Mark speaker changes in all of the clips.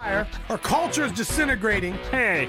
Speaker 1: Our culture is disintegrating.
Speaker 2: Hey,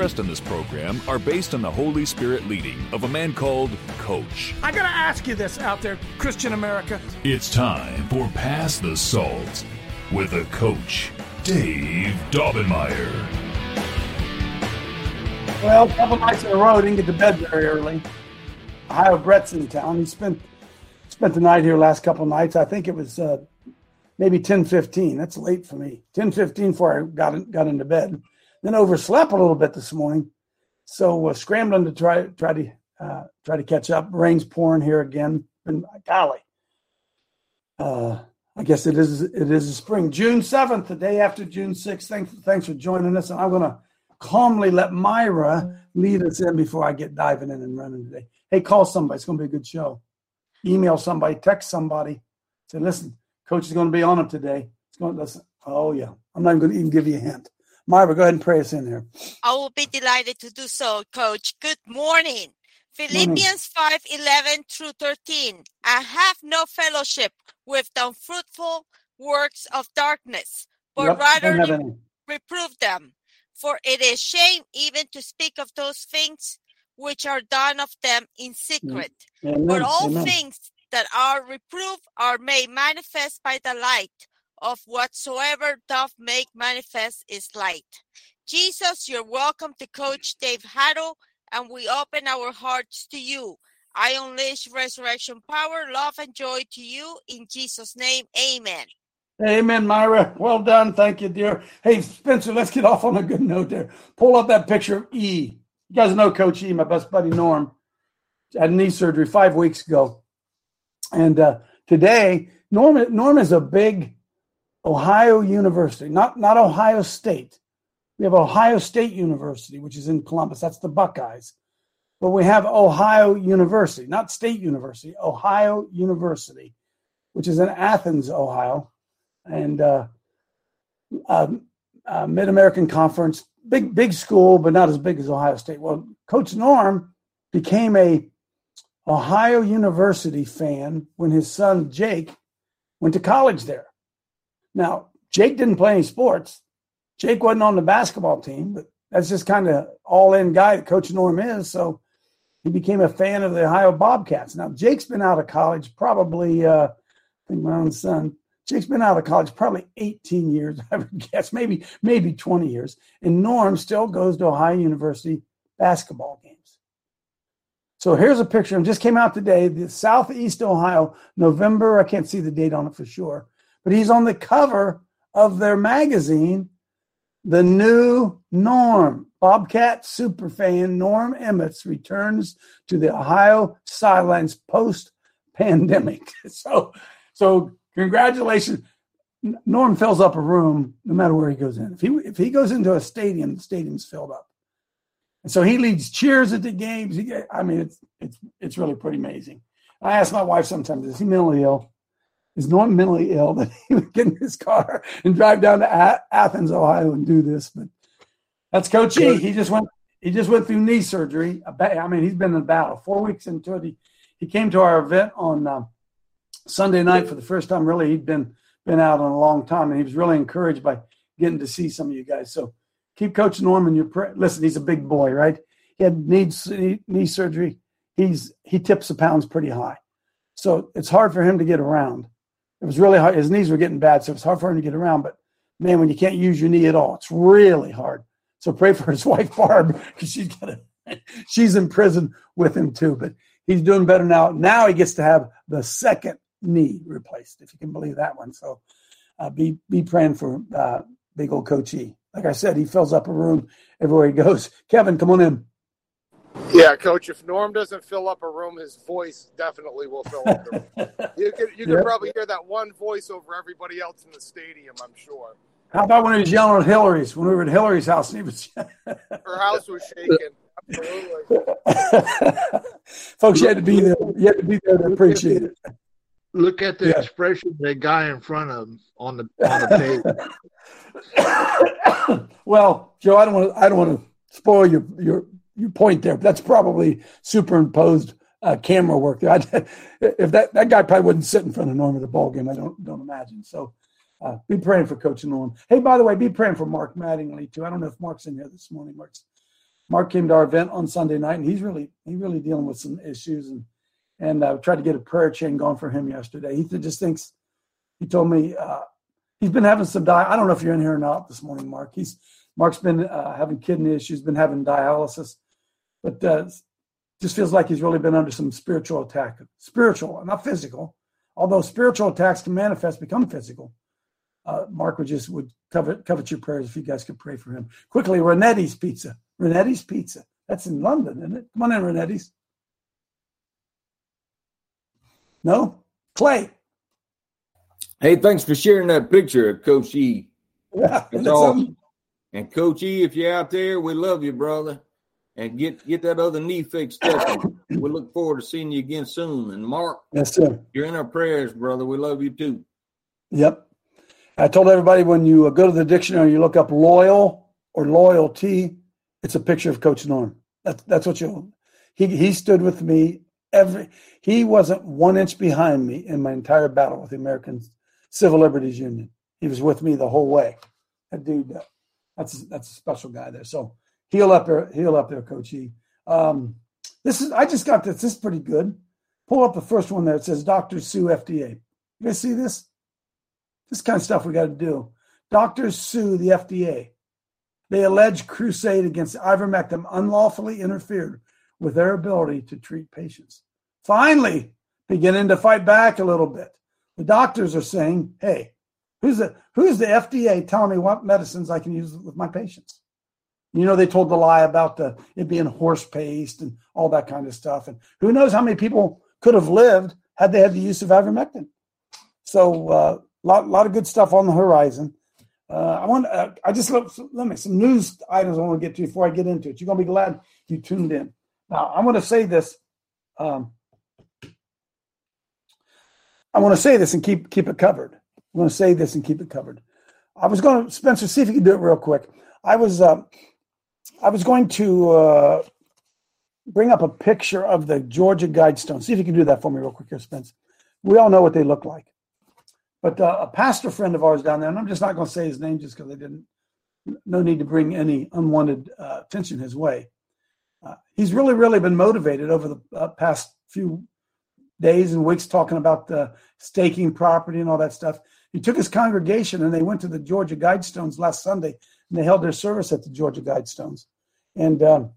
Speaker 3: in this program are based on the Holy Spirit leading of a man called Coach.
Speaker 1: I gotta ask you this out there, Christian America.
Speaker 3: It's time for Pass the Salt with a coach, Dave Daubenmire.
Speaker 4: Well, a couple nights in a row, didn't get to bed very early. Ohio Brett's in town. He spent spent the night here last couple nights. I think it was uh, maybe ten fifteen. That's late for me. Ten fifteen before I got in, got into bed. Then overslept a little bit this morning, so uh, scrambling to try try to uh, try to catch up. Rain's pouring here again. And golly, uh, I guess it is it is spring. June seventh, the day after June sixth. Thanks thanks for joining us. And I'm gonna calmly let Myra lead us in before I get diving in and running today. Hey, call somebody. It's to be a good show. Email somebody, text somebody. Say, listen, coach is to be on it today. It's going to listen. Oh, yeah. I'm not even to even give you a hint. Myra, go ahead and pray us in there.
Speaker 5: I will be delighted to do so, Coach. Good morning. Philippians 5 11 through 13. I have no fellowship with the unfruitful works of darkness, but
Speaker 4: Yep,
Speaker 5: rather re- reprove them. For it is shame even to speak of those things which are done of them in secret. Mm.
Speaker 4: Amen.
Speaker 5: But all
Speaker 4: Amen.
Speaker 5: things that are reproved are made manifest by the light of whatsoever doth make manifest is light. Jesus, you're welcome to Coach Dave Hatto, and we open our hearts to you. I unleash resurrection power, love, and joy to you in Jesus' name. Amen.
Speaker 4: Amen, Myra. Well done. Thank you, dear. Hey, Spencer, let's get off on a good note there. Pull up that picture of E. You guys know Coach E, my best buddy Norm, had knee surgery five weeks ago. And uh, today, Norm, Norm is a big Ohio University, not, not Ohio State. We have Ohio State University, which is in Columbus. That's the Buckeyes. But we have Ohio University, not State University, Ohio University, which is in Athens, Ohio and uh, um, uh, Mid American Conference, big big school, but not as big as Ohio State. Well, Coach Norm became a Ohio University fan when his son Jake went to college there. Now, Jake didn't play any sports. Jake wasn't on the basketball team, but that's just kind of all in guy that Coach Norm is. So he became a fan of the Ohio Bobcats. Now, Jake's been out of college probably, uh, I think my own son, Jake's been out of college probably 18 years, I would guess, maybe maybe 20 years. And Norm still goes to Ohio University basketball games. So here's a picture. It just came out today. The Southeast Ohio, November. I can't see the date on it for sure, but he's on the cover of their magazine, The New Norm. Bobcat superfan Norm Emmets returns to the Ohio sidelines post pandemic. So, so congratulations. Norm fills up a room no matter where he goes in. If he if he goes into a stadium, the stadium's filled up. And so he leads cheers at the games. He, I mean, it's it's it's really pretty amazing. I ask my wife sometimes, is he mentally ill? Is Norm mentally ill that he would get in his car and drive down to Athens, Ohio, and do this? But that's Coach E. He just went he just went through knee surgery. I mean, he's been in battle. Four weeks into it, he, he came to our event on uh, Sunday night for the first time. Really, he'd been been out in a long time, and he was really encouraged by getting to see some of you guys. So keep Coach Norman. Your pra- listen, he's a big boy, right? He had needs knee surgery. He's he tips the pounds pretty high, so it's hard for him to get around. It was really hard. His knees were getting bad, so it's hard for him to get around. But man, when you can't use your knee at all, it's really hard. So pray for his wife Barb because she's got a, she's in prison with him too. But he's doing better now. Now he gets to have the second knee replaced, if you can believe that one. So uh, be be praying for uh, big old Coach E. Like I said, he fills up a room everywhere he goes. Kevin, come on in.
Speaker 6: Yeah, coach. If Norm doesn't fill up a room, his voice definitely will fill up the room. You can you can
Speaker 4: Yep.
Speaker 6: probably hear that one voice over everybody else in the stadium. I'm sure.
Speaker 4: How about when he was yelling at Hillary's? When we were at Hillary's house, and he was.
Speaker 6: Her house was shaking. Absolutely.
Speaker 4: Folks, you had to be there. You had to be there to appreciate it.
Speaker 7: Look at the
Speaker 4: Yeah.
Speaker 7: expression that guy in front of him on the on the page.
Speaker 4: well, Joe, I don't want to. I don't want to spoil your your your point there. That's probably superimposed uh, camera work there. I, if that that guy probably wouldn't sit in front of Norm at a ball game, I don't don't imagine. So, uh, be praying for Coach Norm. Hey, by the way, be praying for Mark Mattingly too. I don't know if Mark's in here this morning. Mark's Mark came to our event on Sunday night, and he's really he's really dealing with some issues and and uh, tried to get a prayer chain going for him yesterday. He just thinks he told me uh, he's been having some di. I don't know if you're in here or not this morning, Mark. He's Mark's been uh, having kidney issues, been having dialysis, but uh, just feels like he's really been under some spiritual attack, spiritual, not physical. Although spiritual attacks can manifest, become physical. Uh, Mark would just would covet covet your prayers if you guys could pray for him quickly. Renetti's Pizza, Renetti's Pizza. That's in London, isn't it? Come on in, Renetti's. No, Clay.
Speaker 8: Hey, thanks for sharing that picture of Coach E.
Speaker 4: Yeah, that's
Speaker 8: awesome. And Coach E, if you're out there, we love you, brother. And get get that other knee fixed up. we look forward to seeing you again soon. And Mark,
Speaker 4: Yes, sir.
Speaker 8: you're in our prayers, brother. We love you too.
Speaker 4: Yep. I told everybody when you uh, go to the dictionary, you look up loyal or loyalty. It's a picture of Coach Norm. That's that's what you. He he stood with me every. He wasn't one inch behind me in my entire battle with the American Civil Liberties Union. He was with me the whole way. That dude, uh, that's that's a special guy there. So heal up there, heal up there, Coach E. Um, this is I just got this. This is pretty good. Pull up the first one there. It says Dr. Sue FDA. You guys see this? This kind of stuff we got to do. Doctors sue the FDA. They allege crusade against ivermectin unlawfully interfered with their ability to treat patients. Finally, beginning to fight back a little bit. The doctors are saying, "Hey, who's the who's the FDA telling me what medicines I can use with my patients?" You know, they told the lie about the it being horse paste and all that kind of stuff. And who knows how many people could have lived had they had the use of ivermectin. So, uh, lot lot of good stuff on the horizon. Uh, I want. Uh, I just let, let me some news items I want to get to before I get into it. You're gonna be glad you tuned in. Now, I'm gonna say this. Um, I want to say this and keep keep it covered. I want to say this and keep it covered. I was going to Spencer see if you can do it real quick. I was uh, I was going to uh, bring up a picture of the Georgia Guidestone. See if you can do that for me real quick here, Spence. We all know what they look like. But uh, a pastor friend of ours down there, and I'm just not going to say his name just because I didn't, no need to bring any unwanted uh, attention his way. Uh, he's really, really been motivated over the uh, past few days and weeks talking about the staking property and all that stuff. He took his congregation and they went to the Georgia Guidestones last Sunday and they held their service at the Georgia Guidestones. And um,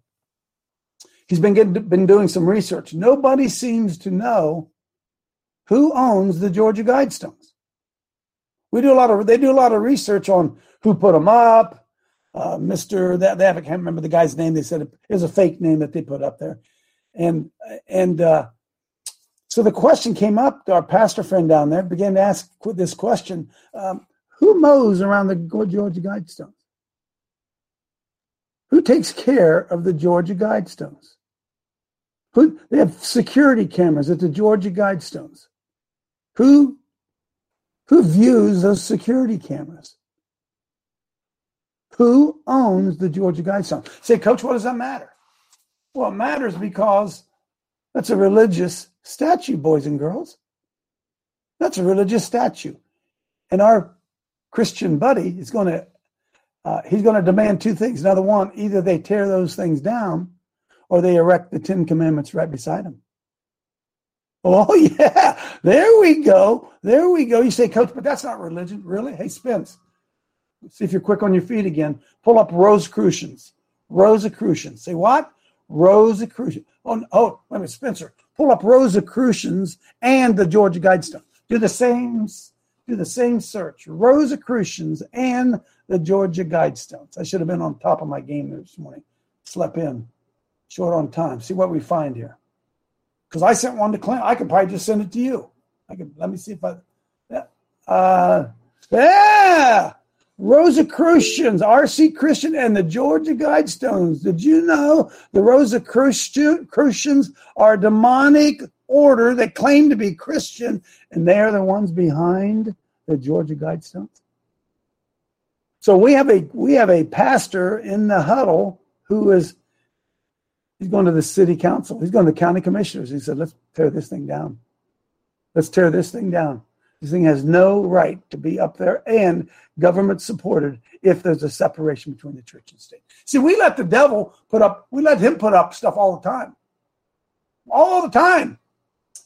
Speaker 4: he's been getting, been doing some research. Nobody seems to know who owns the Georgia Guidestones. We do a lot of they do a lot of research on who put them up. Uh, Mister that I can't remember the guy's name. They said it was a fake name that they put up there, and and uh, so the question came up. Our pastor friend down there began to ask this question: um, Who mows around the Georgia Guidestones? Who takes care of the Georgia Guidestones? Who they have security cameras at the Georgia Guidestones? Who who views those security cameras? Who owns the Georgia Guidestone? Say, Coach, what does that matter? Well, it matters because that's a religious statue, boys and girls. That's a religious statue. And our Christian buddy is going to, uh, he's going to demand two things. Another one, either they tear those things down or they erect the Ten Commandments right beside them. Oh, yeah. There we go. There we go. You say, Coach, but that's not religion. Really? Hey, Spence, see if you're quick on your feet again. Pull up Rosicrucians. Rosicrucians. Say what? Rosicrucians. Oh, oh, wait a minute, Spencer. Pull up Rosicrucians and the Georgia Guidestone. Do the same. Do the same search. Rosicrucians and the Georgia Guidestones. I should have been on top of my game this morning. Slept in. Short on time. See what we find here because I sent one to Clint. I could probably just send it to you. I could let me see if I. Yeah. Uh, yeah. Rosicrucians, R.C. Christian, and the Georgia Guidestones. Did you know the Rosicrucians are a demonic order that claim to be Christian, and they are the ones behind the Georgia Guidestones? So we have a we have a pastor in the huddle who is he's going to the city council. He's going to the county commissioners. He said, "Let's tear this thing down. Let's tear this thing down." This thing has no right to be up there and government supported if there's a separation between the church and state. See, we let the devil put up, we let him put up stuff all the time. All the time.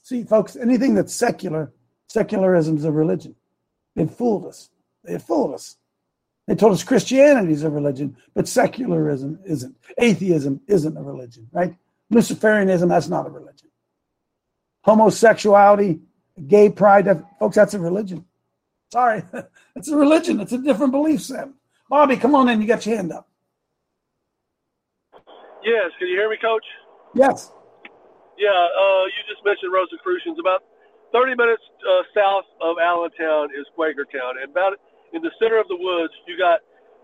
Speaker 4: See, folks, anything that's secular, secularism is a religion. They fooled us. They fooled us. They told us Christianity is a religion, but secularism isn't. Atheism isn't a religion, right? Luciferianism, that's not a religion. Homosexuality, gay pride, of folks, that's a religion. Sorry, it's a religion. It's a different belief set. Bobby, come on in. You got your hand up.
Speaker 9: Yes, can you hear me, Coach?
Speaker 4: Yes.
Speaker 9: Yeah, uh, you just mentioned Rosicrucians. About 30 minutes uh, south of Allentown is Quakertown, and about in the center of the woods, you got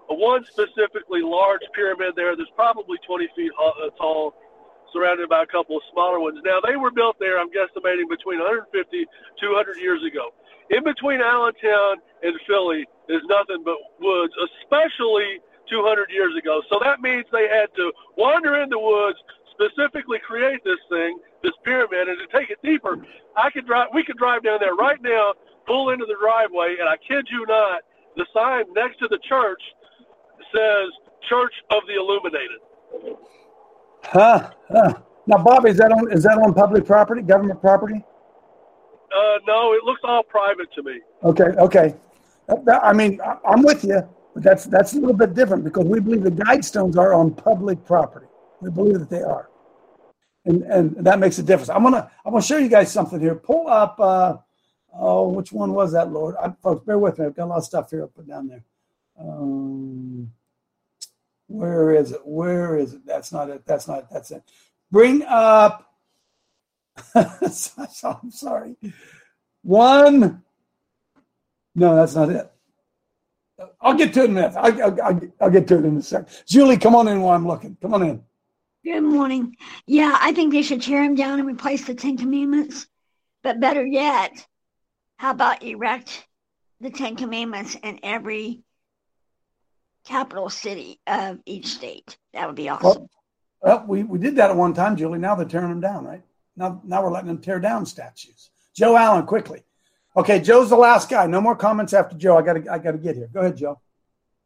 Speaker 9: one specifically large pyramid there that's probably 20 feet uh, tall surrounded by a couple of smaller ones. Now, they were built there, I'm guesstimating, between 150, 200 years ago. In between Allentown and Philly is nothing but woods, especially 200 years ago. So that means they had to wander in the woods, specifically create this thing, this pyramid, and to take it deeper. I could drive. We could drive down there right now, pull into the driveway, and I kid you not, the sign next to the church says Church of the Illuminated.
Speaker 4: Huh, huh. Now, Bob, is that on is that on public property, government property?
Speaker 9: Uh, no, it looks all private to me.
Speaker 4: Okay, okay. I mean, I'm with you, but that's that's a little bit different because we believe the guidestones are on public property. We believe that they are, and and that makes a difference. I'm gonna I'm gonna show you guys something here. Pull up. Uh, oh, which one was that, Lord? I, folks, bear with me. I've got a lot of stuff here. I'll put down there. Um, where is it? Where is it? That's not it. That's not it. That's it. Bring up. I'm sorry. One. No, that's not it. I'll get to it in a minute. I'll, I'll, I'll get to it in a second. Julie, come on in while I'm looking. Come on in.
Speaker 10: Good morning. Yeah, I think they should tear them down and replace the Ten Commandments. But better yet, how about erect the Ten Commandments in every capital city of each state. That would be awesome.
Speaker 4: Well, well, we, we did that at one time, Julie. Now they're tearing them down, right? Now, now we're letting them tear down statues. Joe Allen, quickly. Okay, Joe's the last guy. No more comments after Joe. I got to I got to get here. Go ahead, Joe.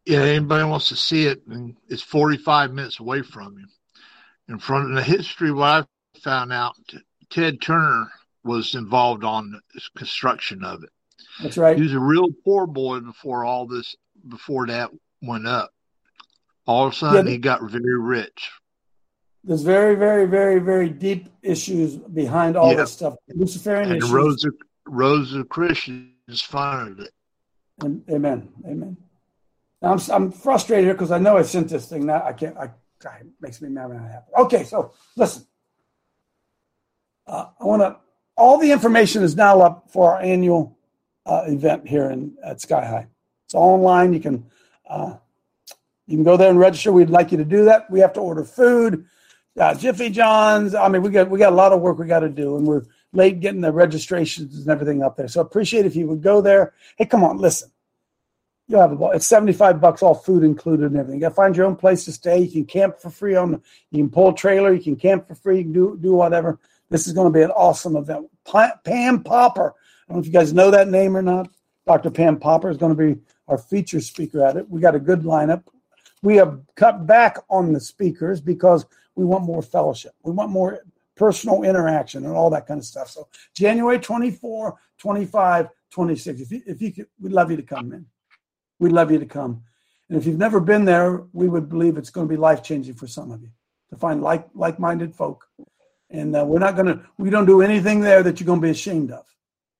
Speaker 7: Yeah, anybody wants to see it, and it's 45 minutes away from you. In front of the history, what I found out, Ted Turner was involved on the construction of it.
Speaker 4: That's right.
Speaker 7: He was a real poor boy before all this, before that went up. All of a sudden, yeah, he got very rich.
Speaker 4: There's very, very, very, very deep issues behind all yeah. this stuff. Luciferian
Speaker 7: and
Speaker 4: issues.
Speaker 7: Rosicrucians funded it.
Speaker 4: And, amen. Amen. Now, I'm, I'm frustrated because I know I sent this thing. Now I can't. I, God, it makes me mad when that happens. Okay, so listen. Uh, I want to. All the information is now up for our annual uh, event here in at Sky High. It's all online. You can uh, you can go there and register. We'd like you to do that. We have to order food, uh, Jiffy John's. I mean, we got we got a lot of work we got to do, and we're late getting the registrations and everything up there. So appreciate if you would go there. Hey, come on, listen. You'll have a ball. It's seventy five bucks, all food included and everything. You got to find your own place to stay. You can camp for free on. The, you can pull trailer. You can camp for free. You can do do whatever. This is going to be an awesome event. Pam Popper. I don't know if you guys know that name or not. Dr. Pam Popper is going to be our feature speaker at it. We got a good lineup. We have cut back on the speakers because we want more fellowship. We want more personal interaction and all that kind of stuff. So January 24, 25, 26. If you, if you could, we'd love you to come in. We'd love you to come. And if you've never been there, we would believe it's going to be life changing for some of you to find like like minded folk. And uh, we're not going to, we don't do anything there that you're going to be ashamed of.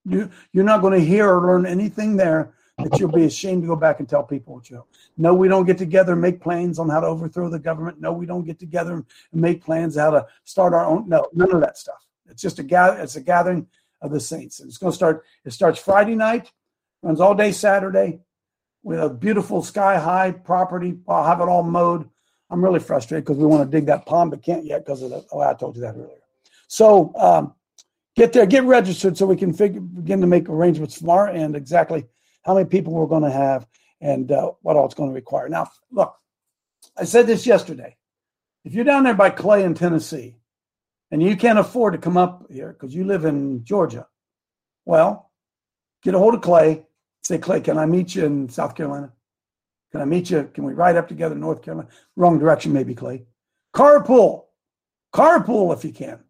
Speaker 4: You, you're not going to hear or learn anything there that you'll be ashamed to go back and tell people what you know. No, we don't get together and make plans on how to overthrow the government. No, we don't get together and make plans how to start our own. No, none of that stuff. It's just a gather. It's a gathering of the saints. And it's going to start. It starts Friday night, runs all day Saturday, with a beautiful sky high property. I'll have it all mowed. I'm really frustrated because we want to dig that pond, but can't yet because of the. Oh, I told you that earlier. So um, get there, get registered so we can figure, begin to make arrangements tomorrow and exactly how many people we're going to have and uh, what all it's going to require. Now, look, I said this yesterday. If you're down there by Clay in Tennessee and you can't afford to come up here because you live in Georgia, well, get a hold of Clay. Say, Clay, can I meet you in South Carolina? Can I meet you? Can we ride up together in North Carolina? Wrong direction, maybe, Clay. Carpool. Carpool if you can.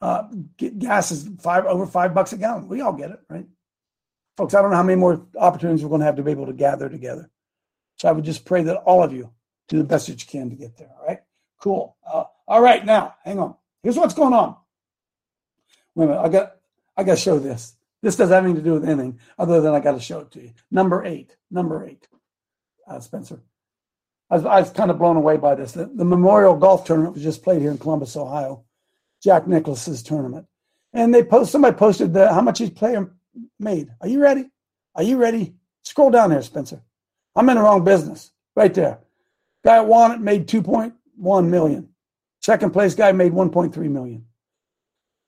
Speaker 4: Uh, gas is five over five bucks a gallon. We all get it, right? Folks, I don't know how many more opportunities we're going to have to be able to gather together. So I would just pray that all of you do the best that you can to get there. All right. Cool. Uh, all right. Now, hang on. Here's what's going on. Wait a minute. I got, I got to show this. This doesn't have anything to do with anything other than I got to show it to you. Number eight. Number eight. Uh, Spencer. I was, I was, kind of blown away by this. The, the, Memorial Golf Tournament was just played here in Columbus, Ohio. Jack Nicklaus's tournament, and they post somebody posted the, how much each player made. Are you ready? Are you ready? Scroll down there, Spencer. I'm in the wrong business. Right there. Guy won it made 2.1 million. Second place guy made 1.3 million.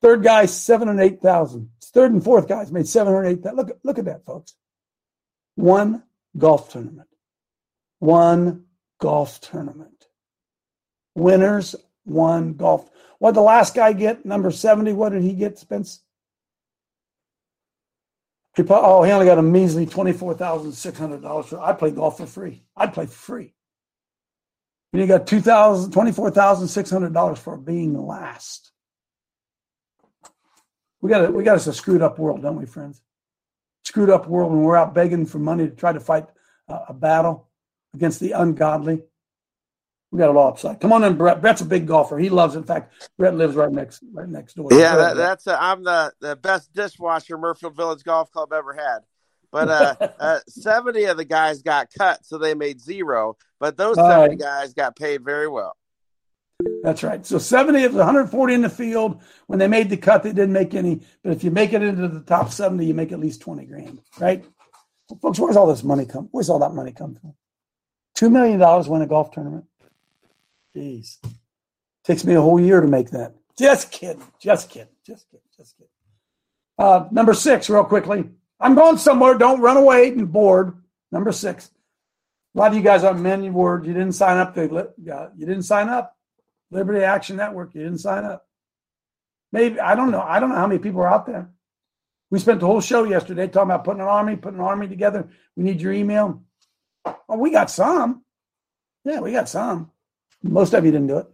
Speaker 4: Third guy, seven and eight thousand. Third and fourth guys made seven eight thousand. Look, look at that, folks. One golf tournament. One golf tournament. Winners, one golf. What the last guy get? Number 70. What did he get, Spence? He oh, he only got a measly $24,600 for I play golf for free. I'd play for free. And you got $2,000, $24,600 for being last. We got a, we got us a screwed up world, don't we, friends? Screwed up world when we're out begging for money to try to fight a, a battle against the ungodly. We got it all upside. Come on in, Brett. Brett's a big golfer. He loves. It. In fact, Brett lives right next right next door.
Speaker 11: Yeah, that, that's i I'm the the best dishwasher Muirfield Village Golf Club ever had. But uh, uh, 70 of the guys got cut, so they made zero. But those 70 right. guys got paid very well.
Speaker 4: That's right. So 70 of the 140 in the field. When they made the cut, they didn't make any. But if you make it into the top 70, you make at least 20 grand, right? Well, folks, where's all this money come? Where's all that money come from? $2 million win a golf tournament. Jeez. Takes me a whole year to make that. Just kidding. Just kidding. Just kidding. Just kidding. Uh, number six, real quickly. I'm going somewhere. Don't run away and bored. Number six. A lot of you guys are menu word. You didn't sign up. They you didn't sign up. Liberty Action Network. You didn't sign up. Maybe I don't know. I don't know how many people are out there. We spent the whole show yesterday talking about putting an army, putting an army together. We need your email. Oh, we got some. Yeah, we got some. Most of you didn't do it.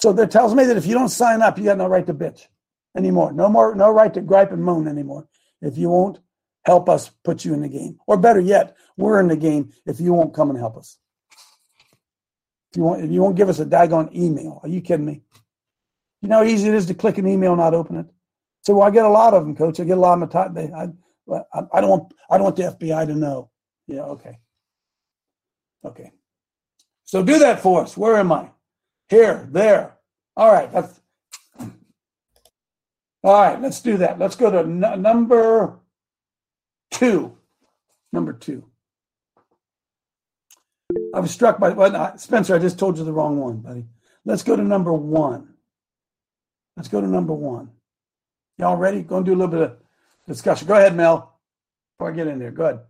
Speaker 4: So that tells me that if you don't sign up, you got no right to bitch anymore. No more, no right to gripe and moan anymore. If you won't help us put you in the game, or better yet, we're in the game if you won't come and help us. If you won't, if you won't give us a daggone email, are you kidding me? You know how easy it is to click an email and not open it. So well, I get a lot of them, Coach. I get a lot of them. They, I, I, I don't want, I don't want the FBI to know. Yeah, okay, okay. So do that for us. Where am I? Here, there. All right. That's, all right. Let's do that. Let's go to n- number two. Number two. I was struck by well, Spencer. I just told you the wrong one, buddy. Let's go to number one. Let's go to number one. Y'all ready? Go and do a little bit of discussion. Go ahead, Mel. Before I get in there, go ahead.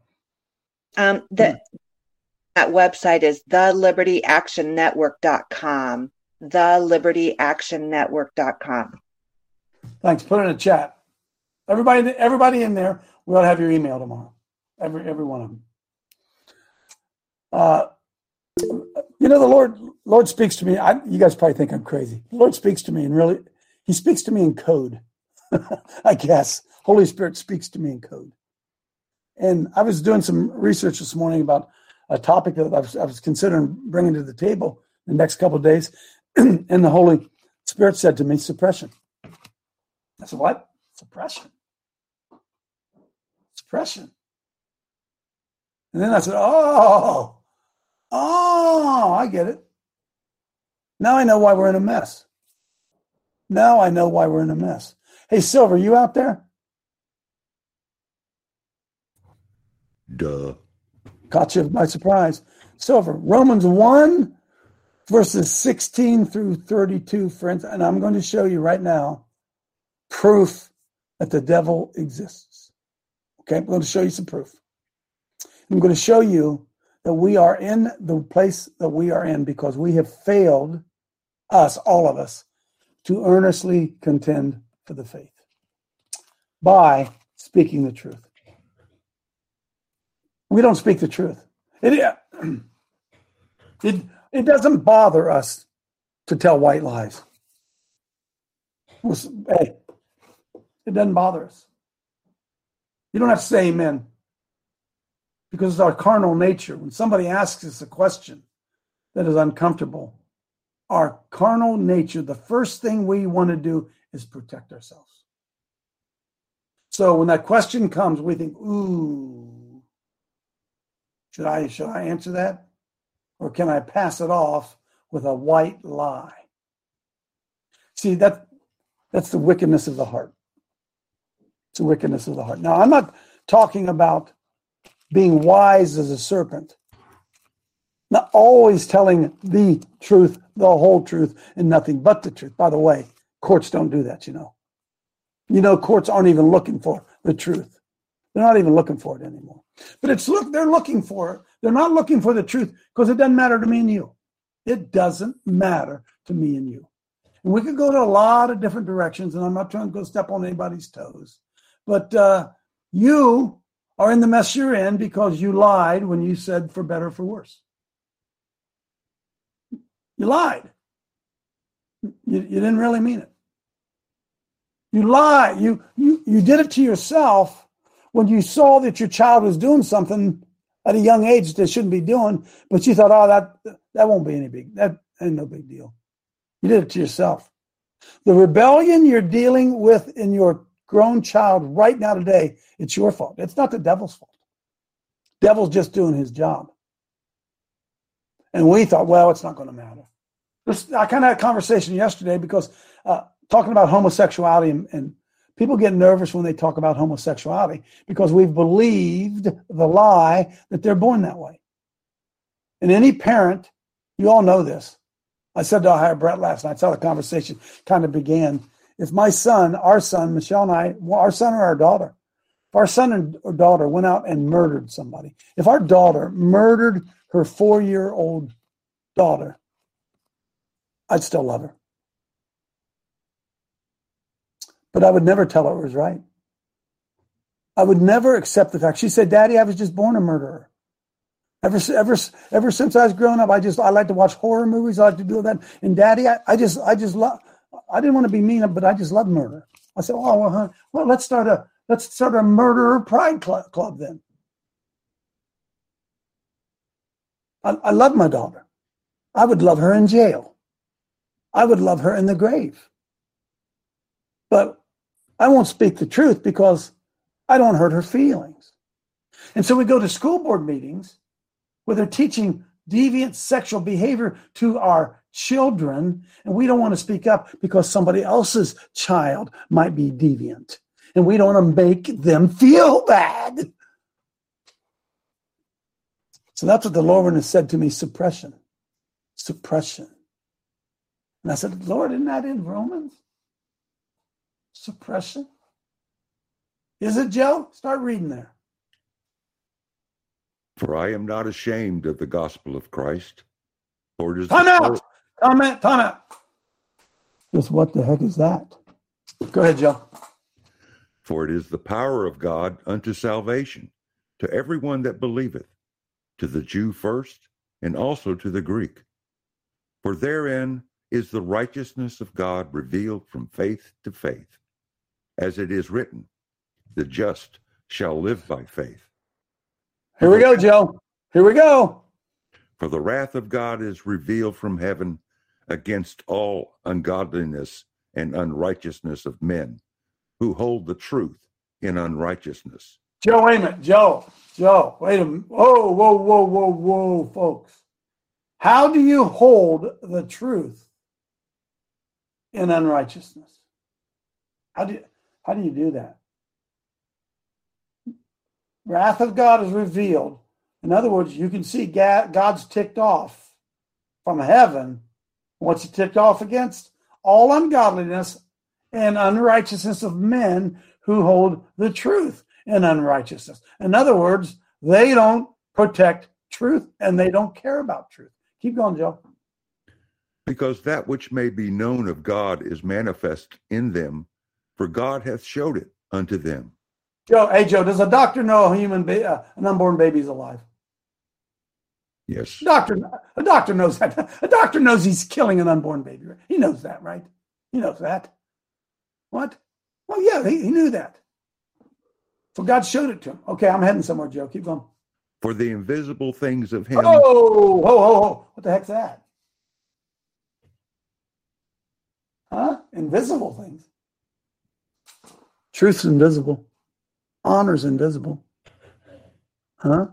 Speaker 12: Um, the that website is thelibertyactionnetwork.com. Thelibertyactionnetwork.com.
Speaker 4: Thanks. Put in the chat. Everybody, everybody in there, we'll have your email tomorrow. Every every one of them. Uh, you know, the Lord Lord speaks to me. I, you guys probably think I'm crazy. The Lord speaks to me and really, He speaks to me in code. I guess Holy Spirit speaks to me in code. And I was doing some research this morning about a topic that I was, I was considering bringing to the table the next couple days. and the Holy Spirit said to me, suppression. I said, what? Suppression. Suppression. And then I said, oh, oh, I get it. Now I know why we're in a mess. Now I know why we're in a mess. Hey, Silver, you out there?
Speaker 13: Duh.
Speaker 4: Caught you by surprise. For Romans 1, verses 16 through 32, friends, and I'm going to show you right now proof that the devil exists. Okay, I'm going to show you some proof. I'm going to show you that we are in the place that we are in because we have failed, us, all of us, to earnestly contend for the faith by speaking the truth. We don't speak the truth. It, it, it doesn't bother us to tell white lies. Hey, it doesn't bother us. You don't have to say amen because it's our carnal nature. When somebody asks us a question that is uncomfortable, our carnal nature, the first thing we want to do is protect ourselves. So when that question comes, we think, ooh, should I should I answer that? Or can I pass it off with a white lie? See, that that's the wickedness of the heart. It's the wickedness of the heart. Now, I'm not talking about being wise as a serpent, not always telling the truth, the whole truth, and nothing but the truth. By the way, courts don't do that, you know. You know, courts aren't even looking for the truth. They're not even looking for it anymore. But it's look, they're looking for it. They're not looking for the truth because it doesn't matter to me and you. It doesn't matter to me and you. And we could go to a lot of different directions, and I'm not trying to go step on anybody's toes. But uh, you are in the mess you're in because you lied when you said for better or for worse. You lied. You, you didn't really mean it. You lied. You, you, you did it to yourself when you saw that your child was doing something at a young age that they shouldn't be doing, but you thought, oh, that, that won't be any big, that ain't no big deal. You did it to yourself. The rebellion you're dealing with in your grown child right now today, it's your fault. It's not the devil's fault. Devil's just doing his job. And we thought, well, it's not going to matter. I kind of had a conversation yesterday because uh, talking about homosexuality and, and people get nervous when they talk about homosexuality because we've believed the lie that they're born that way. And any parent, you all know this. I said to hire Brett last night, that's how the conversation kind of began. If my son, our son, Michelle and I, our son or our daughter, if our son or daughter went out and murdered somebody, if our daughter murdered her four year old daughter, I'd still love her. But I would never tell her it was right. I would never accept the fact. She said, Daddy, I was just born a murderer. Ever, ever, ever since I was growing up, I just I like to watch horror movies. I like to do that. And Daddy, I, I just I just love. I didn't want to be mean, but I just love murder. I said, Oh well, huh, well, let's start a let's start a murderer pride club, club then. I, I love my daughter. I would love her in jail. I would love her in the grave. But I won't speak the truth because I don't hurt her feelings. And so we go to school board meetings where they're teaching deviant sexual behavior to our children, and we don't want to speak up because somebody else's child might be deviant, and we don't want to make them feel bad. So that's what the Lord has said to me suppression. Suppression. And I said, Lord, isn't that in Romans? Suppression? Is it, Joe? Start reading there.
Speaker 13: For I am not ashamed of the gospel of Christ. For it is
Speaker 4: time out. Out. Time out. Just what the heck is that? Go ahead, Joe.
Speaker 13: For it is the power of God unto salvation to everyone that believeth, to the Jew first, and also to the Greek. For therein is the righteousness of God revealed from faith to faith as it is written, the just shall live by faith.
Speaker 4: Here we go, Joe. Here we go.
Speaker 13: For the wrath of God is revealed from heaven against all ungodliness and unrighteousness of men who hold the truth in unrighteousness.
Speaker 4: Joe, wait a minute. Joe, Joe, wait a minute. Whoa, whoa, whoa, whoa, whoa, folks. How do you hold the truth in unrighteousness? How do you, how do you do that? Wrath of God is revealed In other words, you can see God's ticked off from heaven. What's he ticked off against? All ungodliness and unrighteousness of men who hold the truth in unrighteousness. In other words, they don't protect truth and they don't care about truth. Keep going, Joe.
Speaker 13: Because that which may be known of God is manifest in them, for God hath showed it unto them.
Speaker 4: Joe, hey Joe, does a doctor know a human, ba- uh, an unborn baby is alive?
Speaker 13: Yes.
Speaker 4: Doctor, a doctor knows that. A doctor knows he's killing an unborn baby. He knows that, right? He knows that. What? Well, yeah, he, he knew that. So God showed it to him. Okay, I'm heading somewhere, Joe. Keep going.
Speaker 13: For the invisible things of him.
Speaker 4: Oh, ho, ho, ho. What the heck's that? Huh? Invisible things. Truth's invisible. Honor's invisible. Huh?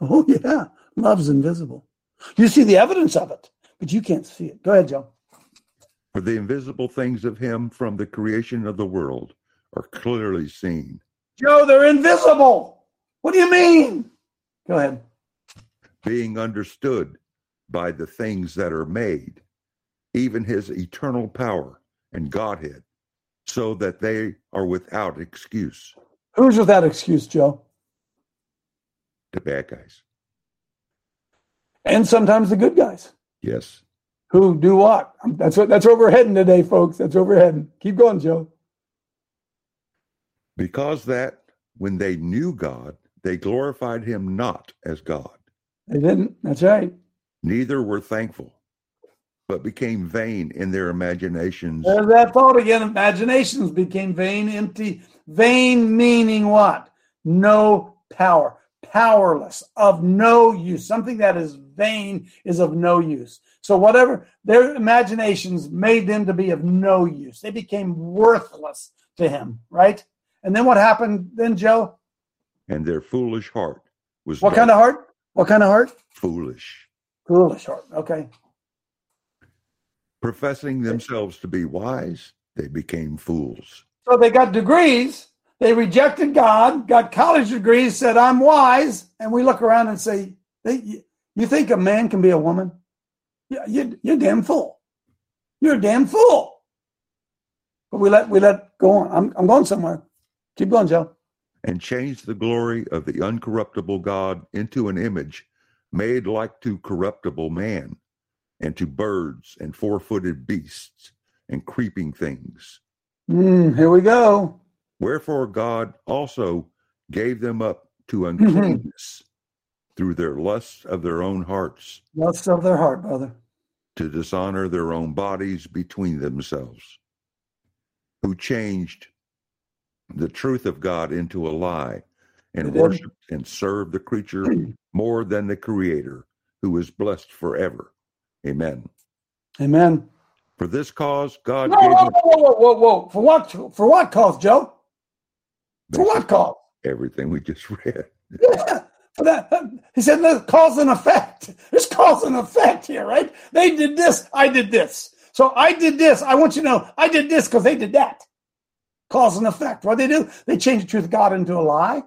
Speaker 4: Oh, yeah. Love's invisible. You see the evidence of it, but you can't see it. Go ahead, Joe.
Speaker 13: For the invisible things of him from the creation of the world are clearly seen.
Speaker 4: Joe, they're invisible. What do you mean? Go ahead.
Speaker 13: Being understood by the things that are made, even his eternal power and Godhead, so that they are without excuse.
Speaker 4: Who's without excuse, Joe?
Speaker 13: The bad guys.
Speaker 4: And sometimes the good guys.
Speaker 13: Yes.
Speaker 4: Who do what? That's what that's where we're heading today, folks. That's where we're heading. Keep going, Joe.
Speaker 13: Because that when they knew God, they glorified him not as God.
Speaker 4: They didn't. That's right.
Speaker 13: Neither were thankful, but became vain in their imaginations.
Speaker 4: There's that thought again. Imaginations became vain, empty. Vain meaning what? No power, powerless, of no use. Something that is vain is of no use. So whatever their imaginations made them to be of no use. They became worthless to him, right? And then what happened then, Joe?
Speaker 13: And their foolish heart was
Speaker 4: what kind of heart? What kind of heart?
Speaker 13: Foolish.
Speaker 4: Foolish heart. Okay.
Speaker 13: Professing themselves to be wise, they became fools.
Speaker 4: So they got degrees. They rejected God, got college degrees, said, I'm wise. And we look around and say, You think a man can be a woman? You're, you're damn fool. You're a damn fool. But we let we let go on. I'm, I'm going somewhere. Keep going, Joe.
Speaker 13: And changed the glory of the uncorruptible God into an image made like to corruptible man, and to birds and four footed beasts and creeping things.
Speaker 4: Mm, here we go.
Speaker 13: Wherefore God also gave them up to uncleanness through their lusts of their own hearts.
Speaker 4: Lusts of their heart, brother.
Speaker 13: To dishonor their own bodies between themselves, who changed the truth of God into a lie and worshiped and served the creature more than the creator, who is blessed forever. Amen.
Speaker 4: Amen.
Speaker 13: For this cause, God
Speaker 4: whoa,
Speaker 13: gave
Speaker 4: whoa, whoa, whoa, whoa, whoa. For what? For what cause, Joe? For what cause?
Speaker 13: Everything we just read.
Speaker 4: Yeah. For that, uh, he said, "There's cause and effect. There's cause and effect here, right? They did this, I did this. So I did this. I want you to know I did this because they did that. Cause and effect. What they do? They change the truth of God into a lie,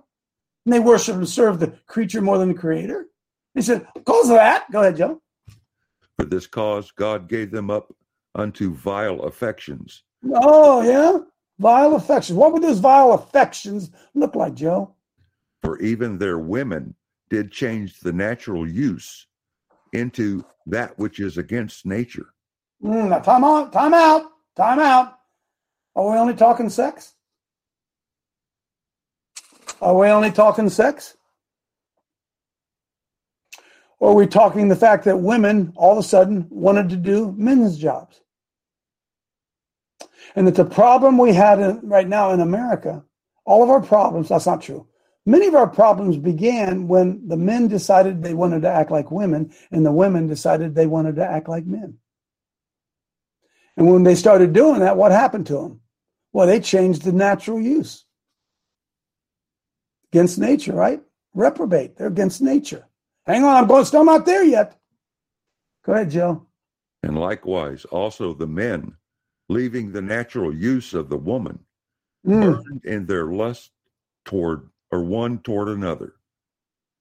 Speaker 4: and they worship and serve the creature more than the Creator. He said, "Cause of that." Go ahead, Joe.
Speaker 13: For this cause, God gave them up unto vile affections.
Speaker 4: Oh yeah, vile affections. What would those vile affections look like, Joe?
Speaker 13: For even their women did change the natural use into that which is against nature.
Speaker 4: Mm, now, time out, time out, time out. Are we only talking sex? Are we only talking sex? Or are we talking the fact that women all of a sudden wanted to do men's jobs? And that the problem we had in, right now in America, all of our problems, that's not true. Many of our problems began when the men decided they wanted to act like women and the women decided they wanted to act like men. And when they started doing that, what happened to them? Well, they changed the natural use against nature, right? Reprobate. They're against nature. Hang on, I'm going, still not there yet. Go ahead, Joe.
Speaker 13: And likewise, also the men, leaving the natural use of the woman,
Speaker 4: Mm.
Speaker 13: burned in their lust toward or one toward another,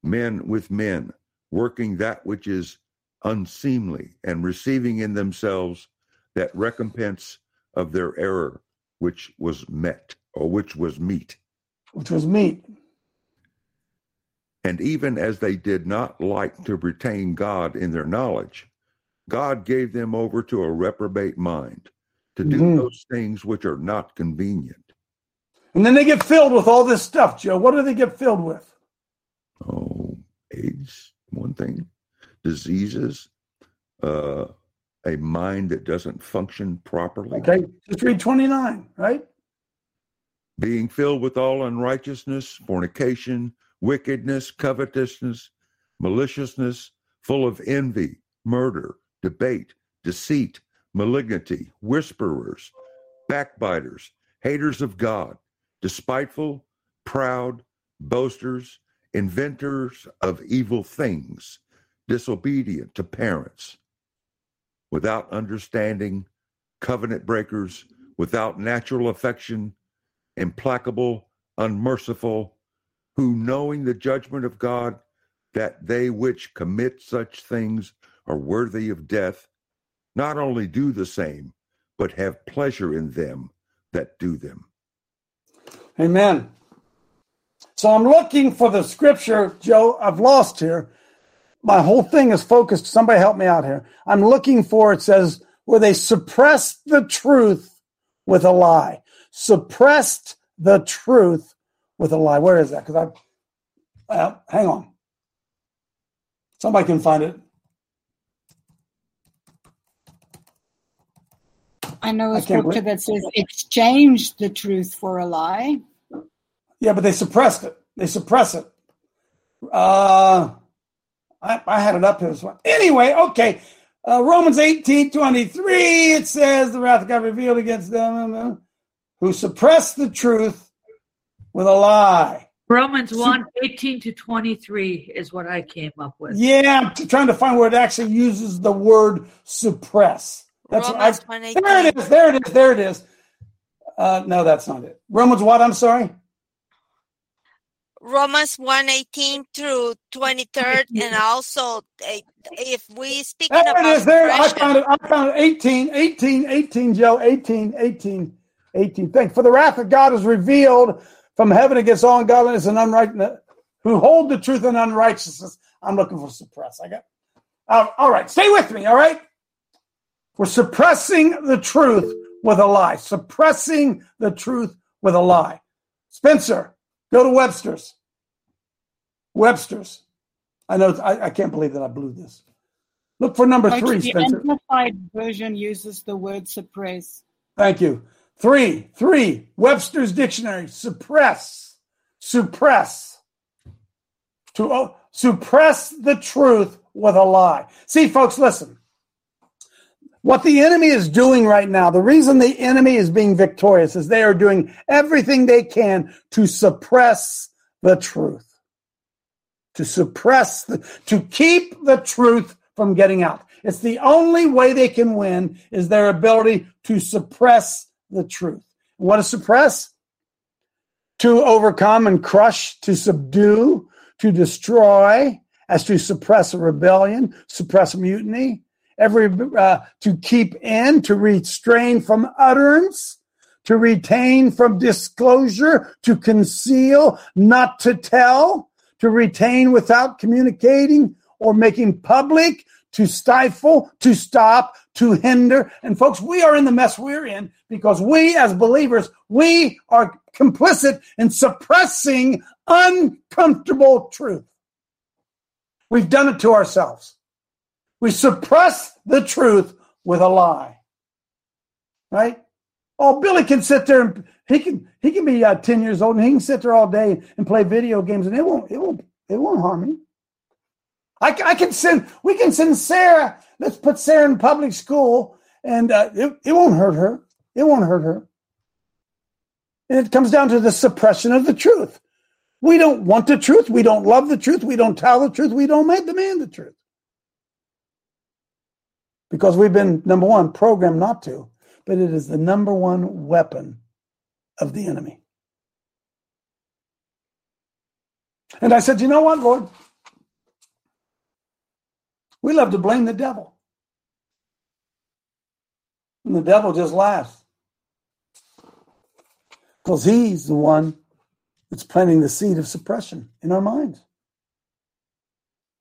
Speaker 13: men with men, working that which is unseemly, and receiving in themselves that recompense of their error, which was met, or which was meet.
Speaker 4: Which was meat.
Speaker 13: And even as they did not like to retain God in their knowledge, God gave them over to a reprobate mind to do
Speaker 4: Mhm.
Speaker 13: those things which are not convenient.
Speaker 4: And then they get filled with all this stuff, Joe. What do they get filled with?
Speaker 13: Oh, AIDS, one thing, diseases, uh, a mind that doesn't function properly.
Speaker 4: Okay, just read 29, right?
Speaker 13: being filled with all unrighteousness, fornication, wickedness, covetousness, maliciousness, full of envy, murder, debate, deceit, malignity, whisperers, backbiters, haters of God, despiteful, proud, boasters, inventors of evil things, disobedient to parents, without understanding, covenant breakers, without natural affection, implacable, unmerciful, who knowing the judgment of God, that they which commit such things are worthy of death, not only do the same, but have pleasure in them that do them.
Speaker 4: Amen. So I'm looking for the scripture, Joe. I've lost here. My whole thing is focused. Somebody help me out here. I'm looking for it says where they suppressed the truth with a lie. Suppressed the truth with a lie. Where is that? Because I, uh, hang on. Somebody can find it.
Speaker 14: I know a scripture that says exchange the truth for a lie.
Speaker 4: Yeah, but they suppressed it. They suppress it. Uh, I, I had it up here. One. Anyway, okay. Uh, Romans 18 23, it says, The wrath of God revealed against them who suppress the truth with a lie.
Speaker 15: Romans 1 18 to 23 is what I came up with.
Speaker 4: Yeah, I'm trying to find where it actually uses the word suppress. That's
Speaker 5: Romans
Speaker 4: I,
Speaker 5: 1:18.
Speaker 4: there it is. There it is. There it is. Uh, no, that's not it. Romans what? I'm sorry.
Speaker 5: Romans 1:18 through 23rd, and also uh, if we speaking
Speaker 4: There it
Speaker 5: about
Speaker 4: is. There. I found it. I found it. 18, 18, 18, Joe. 18, 18, 18. Thank For the wrath of God is revealed from heaven against all ungodliness and unrighteousness, who hold the truth in unrighteousness. I'm looking for suppress. I got. Uh, all right. Stay with me. All right. We're suppressing the truth with a lie. Suppressing the truth with a lie. Spencer, go to Webster's. Webster's. I know. I, I can't believe that I blew this. Look for number three,
Speaker 14: the Amplified version uses the word suppress.
Speaker 4: Thank you. Three, three. Webster's dictionary. Suppress, suppress. To oh, suppress the truth with a lie. See, folks, listen. What the enemy is doing right now, the reason the enemy is being victorious is they are doing everything they can to suppress the truth. To suppress the, to keep the truth from getting out. It's the only way they can win is their ability to suppress the truth. What to suppress? To overcome and crush, to subdue, to destroy, as to suppress a rebellion, suppress mutiny, every uh, to keep in, to restrain from utterance, to retain from disclosure, to conceal, not to tell, to retain without communicating or making public, to stifle, to stop, to hinder. And folks, we are in the mess we're in because we as believers, we are complicit in suppressing uncomfortable truth. We've done it to ourselves. We suppress the truth with a lie. Right? Oh, Billy can sit there and he can he can be uh, ten years old and he can sit there all day and play video games and it won't it won't it won't harm him. I, I can send we can send Sarah. Let's put Sarah in public school and uh, it it won't hurt her. It won't hurt her. And it comes down to the suppression of the truth. We don't want the truth. We don't love the truth. We don't tell the truth. We don't make demand the truth. Because we've been, number one, programmed not to, but it is the number one weapon of the enemy. And I said, you know what, Lord? We love to blame the devil. And the devil just laughs. Because he's the one that's planting the seed of suppression in our minds.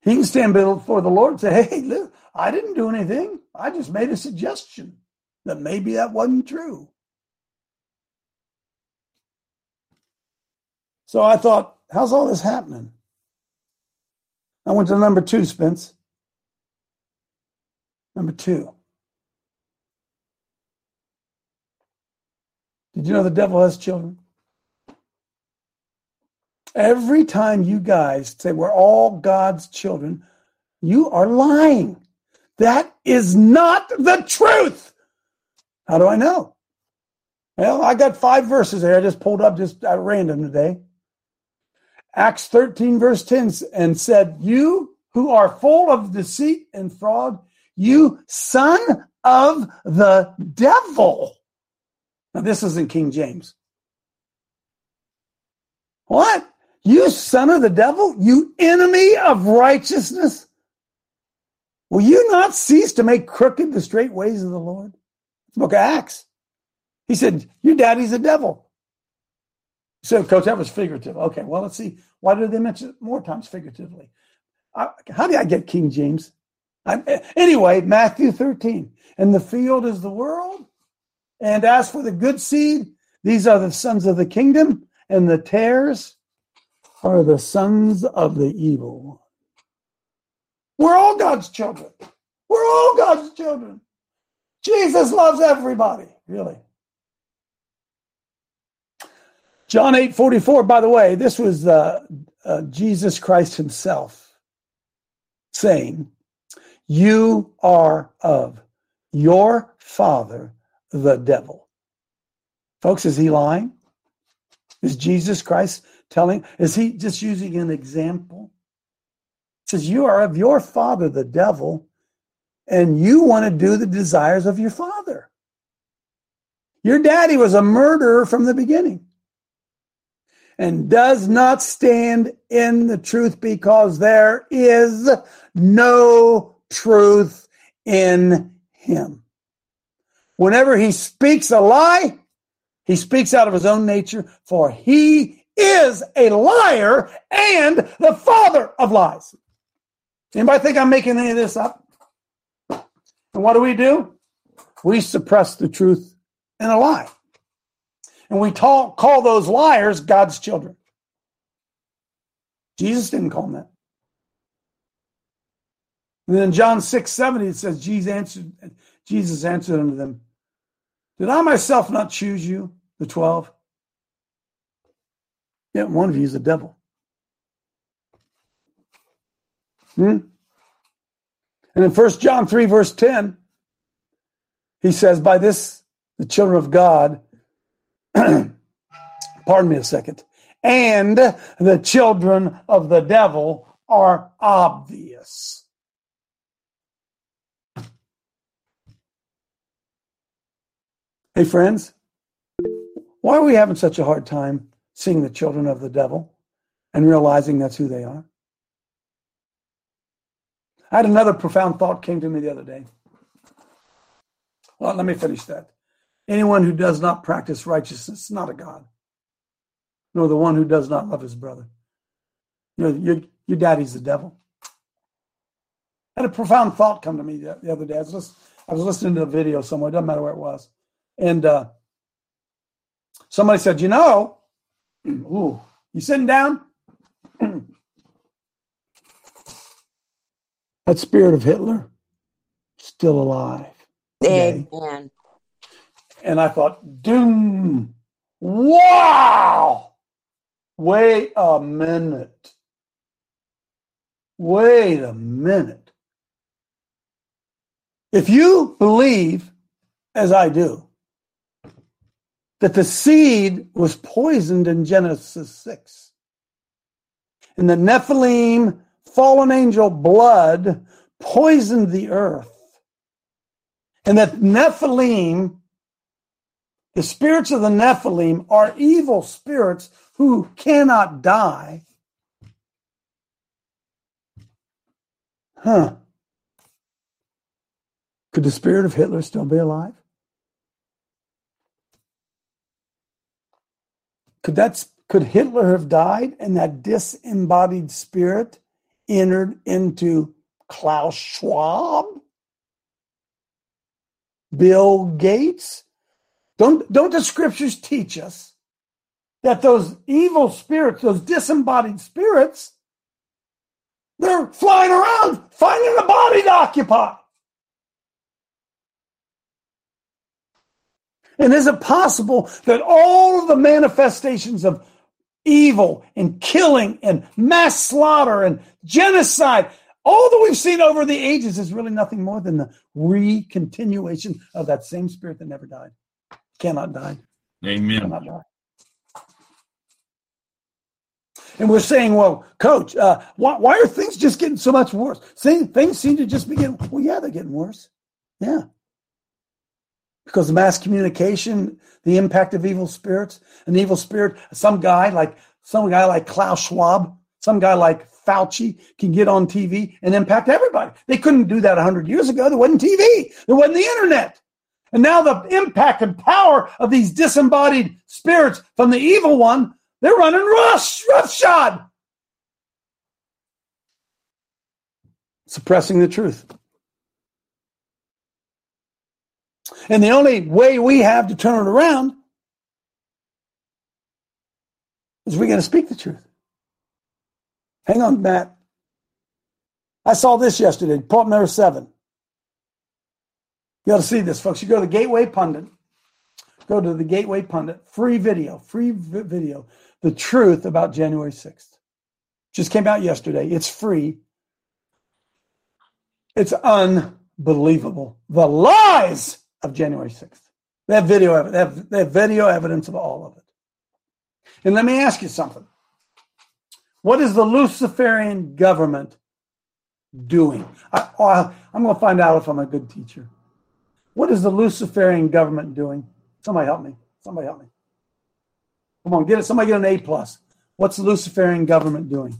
Speaker 4: He can stand before the Lord and say, Hey, look, I didn't do anything. I just made a suggestion that maybe that wasn't true. So I thought, how's all this happening? I went to number two, Spence. Number two. Did you know the devil has children? Every time you guys say we're all God's children, you are lying. That is not the truth. How do I know? Well, I got five verses there. I just pulled up just at random today. Acts 13, verse 10, and said, You who are full of deceit and fraud, you son of the devil. Now, this isn't King James. What? You son of the devil? You enemy of righteousness? Will you not cease to make crooked the straight ways of the Lord? book of Acts. He said, Your daddy's a devil. So, Coach, that was figurative. Okay, well, let's see. Why did they mention it more times figuratively? I, how did I get King James? I, anyway, Matthew 13. And the field is the world. And as for the good seed, these are the sons of the kingdom, and the tares are the sons of the evil. We're all God's children. We're all God's children. Jesus loves everybody, really. John 8 44, by the way, this was uh, uh, Jesus Christ himself saying, You are of your father, the devil. Folks, is he lying? Is Jesus Christ telling? Is he just using an example? It says, You are of your father, the devil, and you want to do the desires of your father. Your daddy was a murderer from the beginning and does not stand in the truth because there is no truth in him. Whenever he speaks a lie, he speaks out of his own nature, for he is a liar and the father of lies. Anybody think I'm making any of this up? And what do we do? We suppress the truth in a lie. And we talk, call those liars God's children. Jesus didn't call them that. And then John 6 70, it says, Jesus answered, Jesus answered unto them, Did I myself not choose you, the 12? Yet one of you is the devil. Hmm? And in 1 John 3, verse 10, he says, By this the children of God pardon me a second, and the children of the devil are obvious. Hey, friends, why are we having such a hard time seeing the children of the devil and realizing that's who they are? I had another profound thought came to me the other day. Well, let me finish that. Anyone who does not practice righteousness is not a God, nor the one who does not love his brother. You know, your, your daddy's the devil. I had a profound thought come to me the, the other day. I was, listening, I was listening to a video somewhere, doesn't matter where it was. And uh, somebody said, You know, ooh, you sitting down? that spirit of Hitler still alive.
Speaker 12: Today. Amen.
Speaker 4: And I thought, doom, wow. Wait a minute. Wait a minute. If you believe, as I do, that the seed was poisoned in Genesis 6, and the Nephilim, fallen angel blood, poisoned the earth, and that Nephilim the spirits of the Nephilim are evil spirits who cannot die. Huh. Could the spirit of Hitler still be alive? Could that could Hitler have died and that disembodied spirit entered into Klaus Schwab? Bill Gates? Don't, don't the scriptures teach us that those evil spirits, those disembodied spirits, they're flying around finding a body to occupy? And is it possible that all of the manifestations of evil and killing and mass slaughter and genocide, all that we've seen over the ages is really nothing more than the recontinuation of that same spirit that never died? Cannot die.
Speaker 8: Amen.
Speaker 4: Cannot die. And we're saying, well, coach, uh, why, why are things just getting so much worse? Things, things seem to just be getting, well, yeah, they're getting worse. Yeah because of mass communication, the impact of evil spirits, an evil spirit, some guy like some guy like Klaus Schwab, some guy like Fauci can get on TV and impact everybody. They couldn't do that 100 years ago. There wasn't TV. There wasn't the internet. And now the impact and power of these disembodied spirits from the evil one, they're running rush, roughshod. Suppressing the truth. And the only way we have to turn it around is we're going to speak the truth. Hang on, Matt. I saw this yesterday, point number seven. You got to see this, folks. You go to the Gateway Pundit. Go to the Gateway Pundit. Free video, free video. The truth about January 6th. Just came out yesterday. It's free. It's unbelievable. The lies of January 6th. They have video, they have, they have video evidence of all of it. And let me ask you something. What is the Luciferian government doing? I, oh, am going to find out if I'm a good teacher. What is the Luciferian government doing? Somebody help me. Somebody help me. Come on, get it. Somebody get an A plus. What's the Luciferian government doing?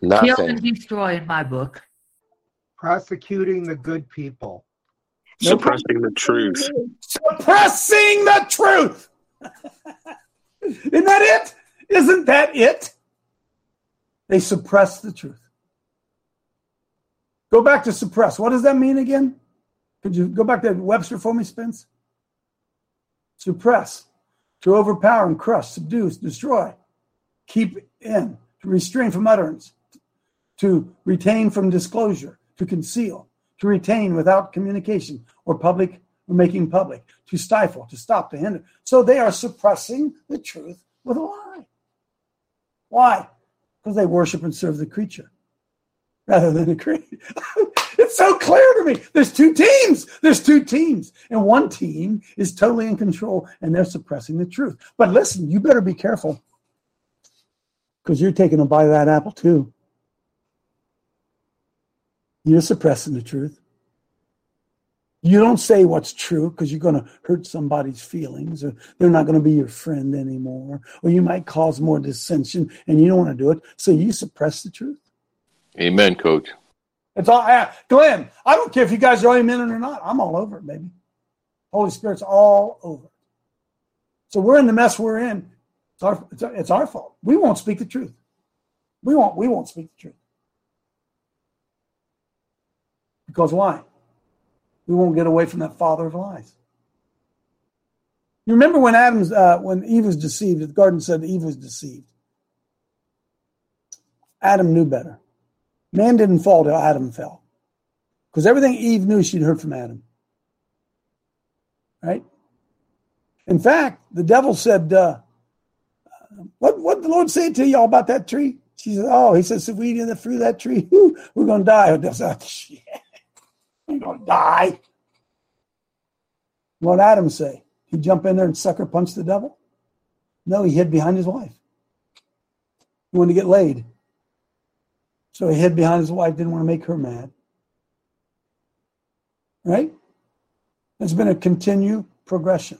Speaker 15: Nothing. Kill and destroy in my book
Speaker 16: prosecuting the good people.
Speaker 17: Suppressing the truth.
Speaker 4: Suppressing the truth. Isn't that it? Isn't that it? They suppress the truth. Go back to suppress. What does that mean again? Could you go back to Webster for me, Spence? Suppress, to overpower and crush, subdue, destroy, keep in, to restrain from utterance, to retain from disclosure, to conceal, to retain without communication or public or making public, to stifle, to stop, to hinder. So they are suppressing the truth with a lie. Why? Because they worship and serve the creature rather than the creator. it's so clear to me. There's two teams. There's two teams. And one team is totally in control and they're suppressing the truth. But listen, you better be careful because you're taking a bite of that apple too. You're suppressing the truth. You don't say what's true because you're going to hurt somebody's feelings or they're not going to be your friend anymore. Or you might cause more dissension and you don't want to do it. So you suppress the truth.
Speaker 17: Amen, coach.
Speaker 4: It's all, uh, Glenn, I don't care if you guys are amen or not. I'm all over it, baby. Holy Spirit's all over it. So we're in the mess we're in. It's our, it's our, it's our fault. We won't speak the truth. We won't, we won't speak the truth. Because why? We won't get away from that father of lies. You remember when Adam's uh, when Eve was deceived, the garden said Eve was deceived. Adam knew better. Man didn't fall till Adam fell. Because everything Eve knew, she'd heard from Adam. Right? In fact, the devil said, uh, what what the Lord say to y'all about that tree? She said, Oh, he says, if we eat the fruit of that tree, we're gonna die. The devil Oh, shit. You're going to die. What Adam say? He jump in there and sucker punch the devil? No, he hid behind his wife. He wanted to get laid. So he hid behind his wife, didn't want to make her mad. Right? It's been a continued progression.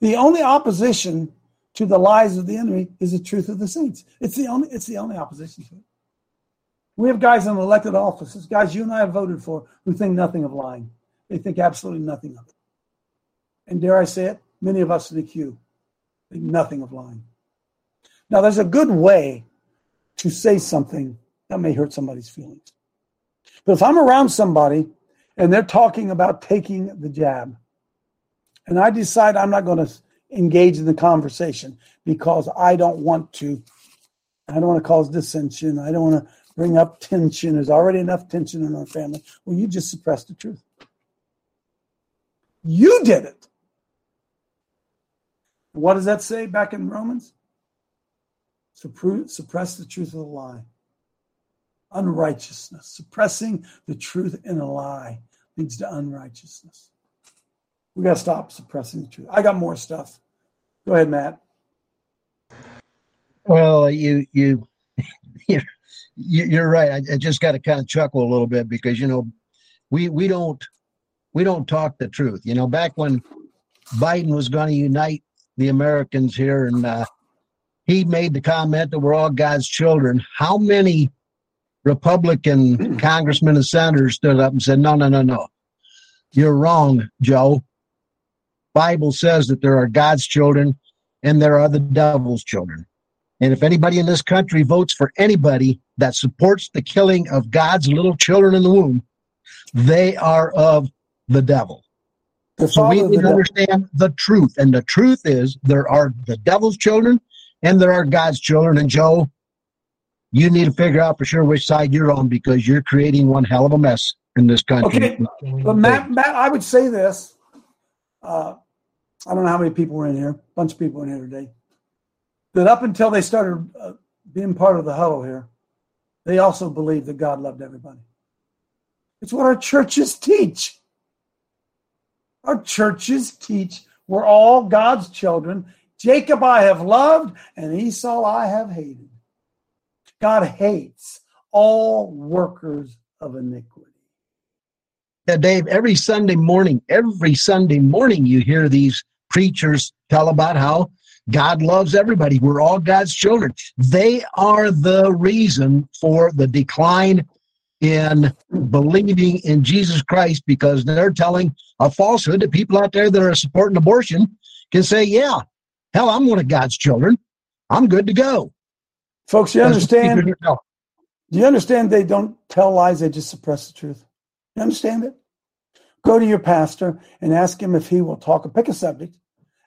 Speaker 4: The only opposition to the lies of the enemy is the truth of the saints. It's the only, it's the only opposition to it. We have guys in elected offices, guys you and I have voted for, who think nothing of lying. They think absolutely nothing of it. And dare I say it, many of us in the queue think nothing of lying. Now, there's a good way to say something that may hurt somebody's feelings. But if I'm around somebody and they're talking about taking the jab, and I decide I'm not going to engage in the conversation because I don't want to, I don't want to cause dissension, I don't want to bring up tension. There's already enough tension in our family. Well, you just suppress the truth. You did it. What does that say back in Romans? Suppress the truth of the lie. Unrighteousness. Suppressing the truth in a lie leads to unrighteousness. We got to stop suppressing the truth. I got more stuff. Go ahead, Matt.
Speaker 18: Well, you you you're right. I, just got to kind of chuckle a little bit because you know we we don't we don't talk the truth. You know, back when Biden was going to unite the Americans here, and uh, he made the comment that we're all God's children. How many Republican congressmen and senators stood up and said, "No, no, no, no, you're wrong, Joe. Bible says that there are God's children and there are the devil's children. And if anybody in this country votes for anybody that supports the killing of God's little children in the womb, they are of the devil. The so we need to understand the truth. And the truth is there are the devil's children and there are God's children. And Joe, you need to figure out for sure which side you're on because you're creating one hell of a mess in this country.
Speaker 4: Okay, but Matt, Matt I would say this. Uh, I don't know how many people were in here, a bunch of people in here today, that up until they started uh, being part of the huddle here, they also believed that God loved everybody. It's what our churches teach. Our churches teach we're all God's children. Jacob I have loved, and Esau I have hated. God hates all workers of iniquity.
Speaker 18: Yeah, Dave, every Sunday morning, every Sunday morning, you hear these preachers tell about how God loves everybody. We're all God's children. They are the reason for the decline in believing in Jesus Christ because they're telling a falsehood that people out there that are supporting abortion can say, yeah, hell, I'm one of God's children. I'm good to go.
Speaker 4: Folks, you understand? Do you understand they don't tell lies, they just suppress the truth? You understand it? Go to your pastor and ask him if he will talk. Pick a subject.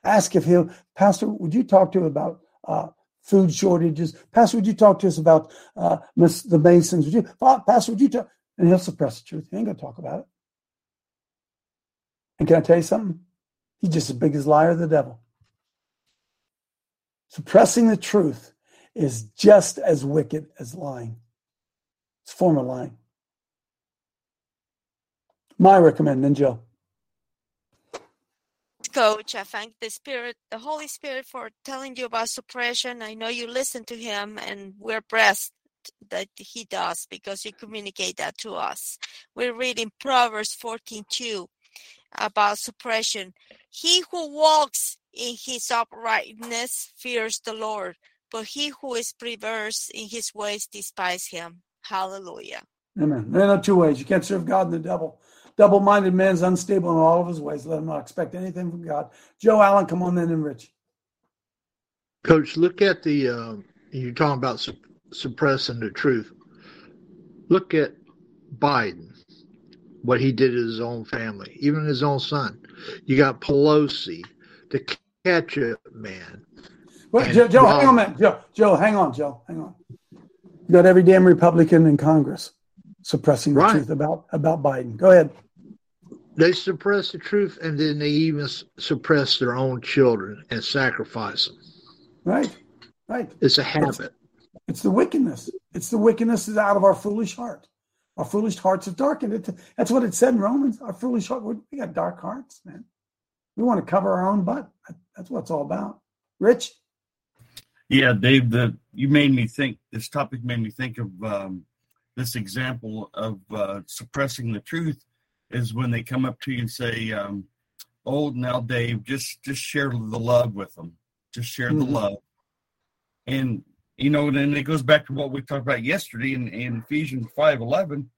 Speaker 4: Ask if he'll, Pastor, would you talk to him about uh, food shortages? Pastor, would you talk to us about uh, the Masons? Would you, Pastor, would you talk? And he'll suppress the truth. He ain't going to talk about it. And can I tell you something? He's just as big as liar the devil. Suppressing the truth is just as wicked as lying. It's a form of lying. My recommend, Joe.
Speaker 5: Coach, I thank the Spirit, the Holy Spirit, for telling you about suppression. I know you listen to Him, and we're blessed that He does because you communicate that to us. We're reading Proverbs 14:2 about suppression. He who walks in his uprightness fears the Lord, but he who is perverse in his ways despise him. Hallelujah.
Speaker 4: Amen. There are two ways. You can't serve God and the devil. Double minded man is unstable in all of his ways. Let him not expect anything from God. Joe Allen, come on then and Rich.
Speaker 7: Coach, look at the, uh, you're talking about su- suppressing the truth. Look at Biden, what he did to his own family, even his own son. You got Pelosi, the ketchup man.
Speaker 4: Wait, Joe, Joe hang on man. Joe, Joe, hang on, Joe, hang on. You got every damn Republican in Congress suppressing the right. truth about about Biden. Go ahead.
Speaker 7: They suppress the truth, and then they even suppress their own children and sacrifice them.
Speaker 4: Right, right.
Speaker 7: It's a habit.
Speaker 4: It's, it's the wickedness. It's the wickedness is out of our foolish heart. Our foolish hearts are darkened. It, that's what it said in Romans. Our foolish heart. We got dark hearts, man. We want to cover our own butt. That's what it's all about. Rich.
Speaker 19: Yeah, Dave. The you made me think. This topic made me think of um, this example of uh, suppressing the truth is when they come up to you and say, um, "Oh, now Dave, just just share the love with them. Just share mm-hmm. the love." And you know, and it goes back to what we talked about yesterday in, in Ephesians five eleven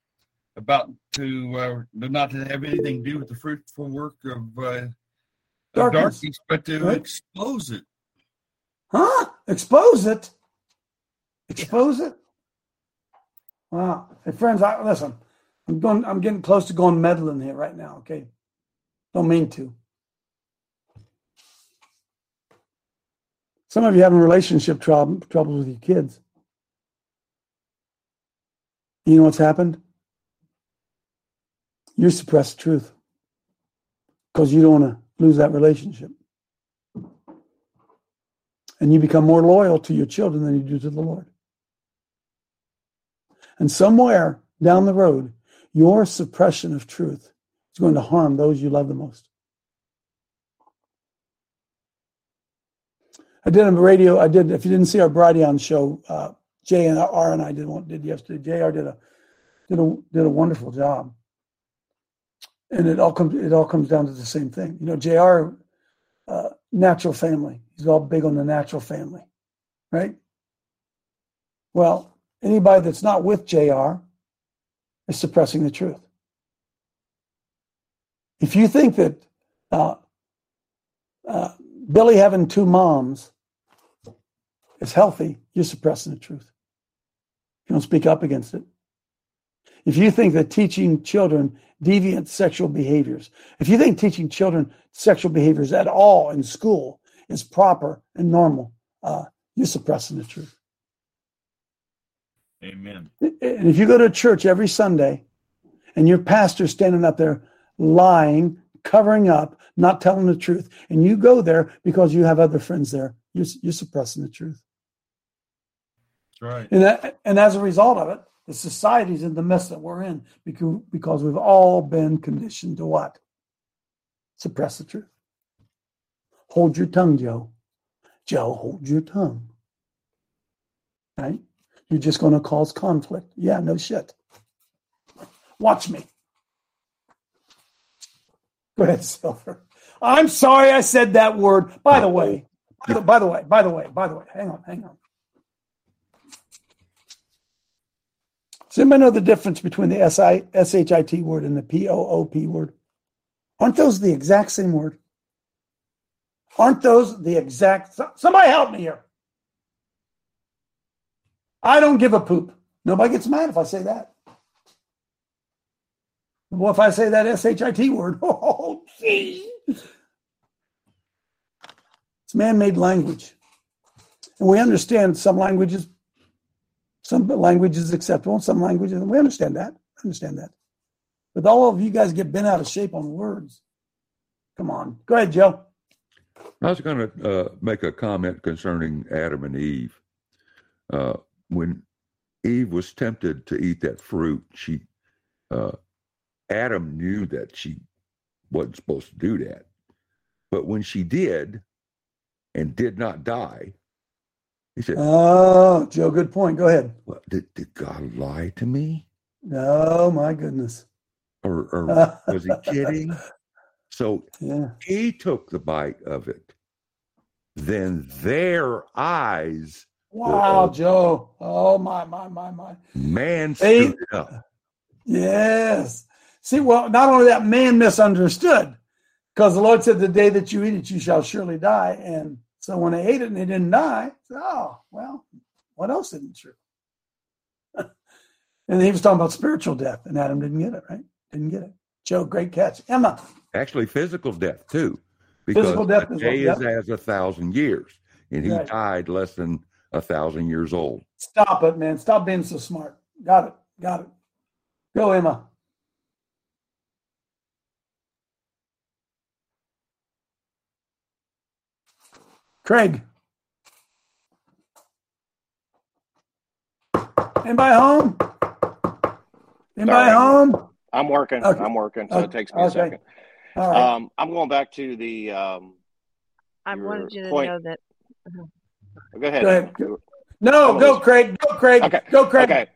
Speaker 19: about to uh, not to have anything to do with the fruitful work of, uh, of
Speaker 4: Darkness.
Speaker 19: darkness, but to
Speaker 4: Right.
Speaker 19: expose it.
Speaker 4: Huh? Expose it. Expose it. Wow. Hey, friends, I listen. I'm going. I'm getting close to going meddling here right now. Okay. Don't mean to. Some of you having relationship trouble, troubles with your kids. You know what's happened? You suppress truth because you don't want to lose that relationship and you become more loyal to your children than you do to the Lord. And somewhere down the road, your suppression of truth is going to harm those you love the most. I did a radio. I did. If you didn't see our Brighteon show, uh, Jay and R and I did one did yesterday. Jr. did a did a did a wonderful job, and it all comes it all comes down to the same thing. You know, Jr. Uh, natural family. He's all big on the natural family, right? Well, anybody that's not with JR is suppressing the truth. If you think that uh, uh, Billy having two moms is healthy, you're suppressing the truth. You don't speak up against it. If you think that teaching children deviant sexual behaviors, if you think teaching children sexual behaviors at all in school is proper and normal, uh, you're suppressing the truth.
Speaker 19: Amen.
Speaker 4: And if you go to church every Sunday and your pastor's standing up there lying, covering up, not telling the truth, and you go there because you have other friends there, you're, you're suppressing the truth.
Speaker 19: That's right.
Speaker 4: And, that, and as a result of it, the society's in the mess that we're in because, because we've all been conditioned to what? Suppress the truth. Hold your tongue, Joe. Joe, hold your tongue. Right? You're just going to cause conflict. Yeah, no shit. Watch me. Go ahead, Silver. I'm sorry I said that word. By the way, by the, by the way, by the way, by the way, hang on, hang on. Does anybody know the difference between the S-I, S-H-I-T word and the P-O-O-P word? Aren't those the exact same word? Aren't those the exact? Somebody help me here. I don't give a poop. Nobody gets mad if I say that. Well, if I say that S-H-I-T word, oh, gee. It's man-made language. And we understand some languages, some languages acceptable, some languages, and we understand that. Understand that. But all of you guys get bent out of shape on words. Come on. Go ahead, Joe.
Speaker 13: I was going to uh, make a comment concerning Adam and Eve. Uh, when Eve was tempted to eat that fruit, she uh, Adam knew that she wasn't supposed to do that. But when she did and did not die, he said,
Speaker 4: Oh, Joe, good point. Go ahead.
Speaker 13: what, did, did God lie to me?
Speaker 4: Oh, my goodness.
Speaker 13: Or, or was he kidding? So
Speaker 4: Yeah.
Speaker 13: he took the bite of it. Then their eyes,
Speaker 4: Wow. Joe. Oh, my, my, my, my.
Speaker 13: man,
Speaker 4: Hey.
Speaker 13: stood up.
Speaker 4: Yes. See, well, not only that, man misunderstood because the Lord said, The day that you eat it, you shall surely die. And so when they ate it and they didn't die, said, oh, well, what else isn't true? and he was talking about spiritual death, and Adam didn't get it, right? Didn't get it. Joe, great catch. Emma,
Speaker 13: Actually, physical death too, because
Speaker 4: Physical death
Speaker 13: a day
Speaker 4: well,
Speaker 13: is
Speaker 4: yep.
Speaker 13: as a thousand years, and he
Speaker 4: Right.
Speaker 13: died less than a thousand years old.
Speaker 4: stop it, man. Stop being so smart. Got it. Got it. Go, Emma. Craig. Anybody home? Anybody
Speaker 20: Sorry.
Speaker 4: home?
Speaker 20: I'm working.
Speaker 4: Okay.
Speaker 20: I'm working, so
Speaker 4: Okay.
Speaker 20: it takes me a second.
Speaker 4: All right.
Speaker 20: Um, I'm going back to the. Um,
Speaker 21: I
Speaker 20: your
Speaker 21: wanted you to
Speaker 20: point.
Speaker 21: know that.
Speaker 20: Go ahead.
Speaker 4: Go ahead. No, go, Craig. Go, Craig.
Speaker 20: Okay.
Speaker 4: Go, Craig.
Speaker 20: Okay.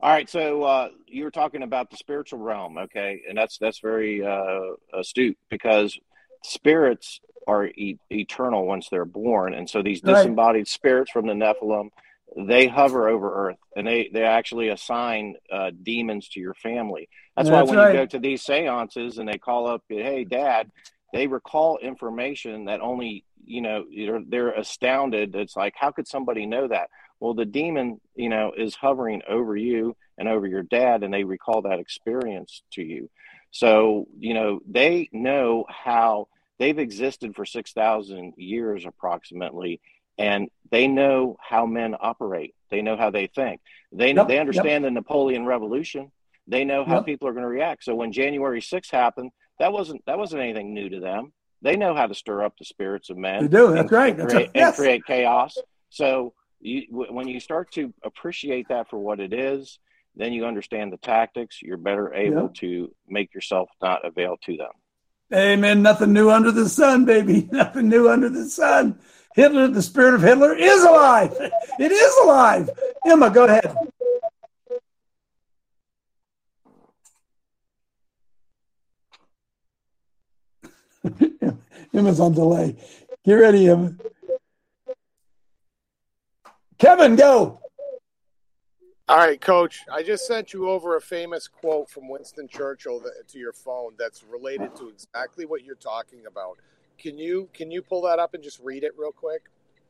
Speaker 20: All right. So uh, you were talking about the spiritual realm, okay, and that's that's very uh, astute because spirits are e- eternal once they're born, and so these
Speaker 4: Right.
Speaker 20: disembodied spirits from the Nephilim, they hover over Earth, and they they actually assign uh, demons to your family. That's,
Speaker 4: That's
Speaker 20: why when
Speaker 4: right.
Speaker 20: you go to these seances and they call up, hey, Dad, they recall information that only you know they're, they're astounded. It's like, how could somebody know that? Well, the demon, you know, is hovering over you and over your dad, and they recall that experience to you. So, you know, they know how they've existed for 6,000 years approximately, and they know how men operate. They know how they think. They,
Speaker 4: Yep,
Speaker 20: they
Speaker 4: yep.
Speaker 20: understand the Napoleon Revolution. They know how
Speaker 4: Yep.
Speaker 20: people are going to react. So when January 6th happened, that wasn't that wasn't anything new to them. They know how to stir up the spirits of men.
Speaker 4: They do.
Speaker 20: and-
Speaker 4: That's right.
Speaker 20: and
Speaker 4: That's
Speaker 20: create,
Speaker 4: right. Yes.
Speaker 20: and create chaos. So you, w- when you start to appreciate that for what it is, then you understand the tactics. You're better able
Speaker 4: Yep.
Speaker 20: to make yourself not avail to them.
Speaker 4: Amen. Nothing new under the sun, baby. Nothing new under the sun. Hitler, the spirit of Hitler is alive. It is alive. Emma, go ahead. Emma's on delay. Get ready, Emma. Kevin, go.
Speaker 6: All right, Coach. I just sent you over a famous quote from Winston Churchill that, to your phone that's related to exactly what you're talking about. Can you can you pull that up and just read it real quick,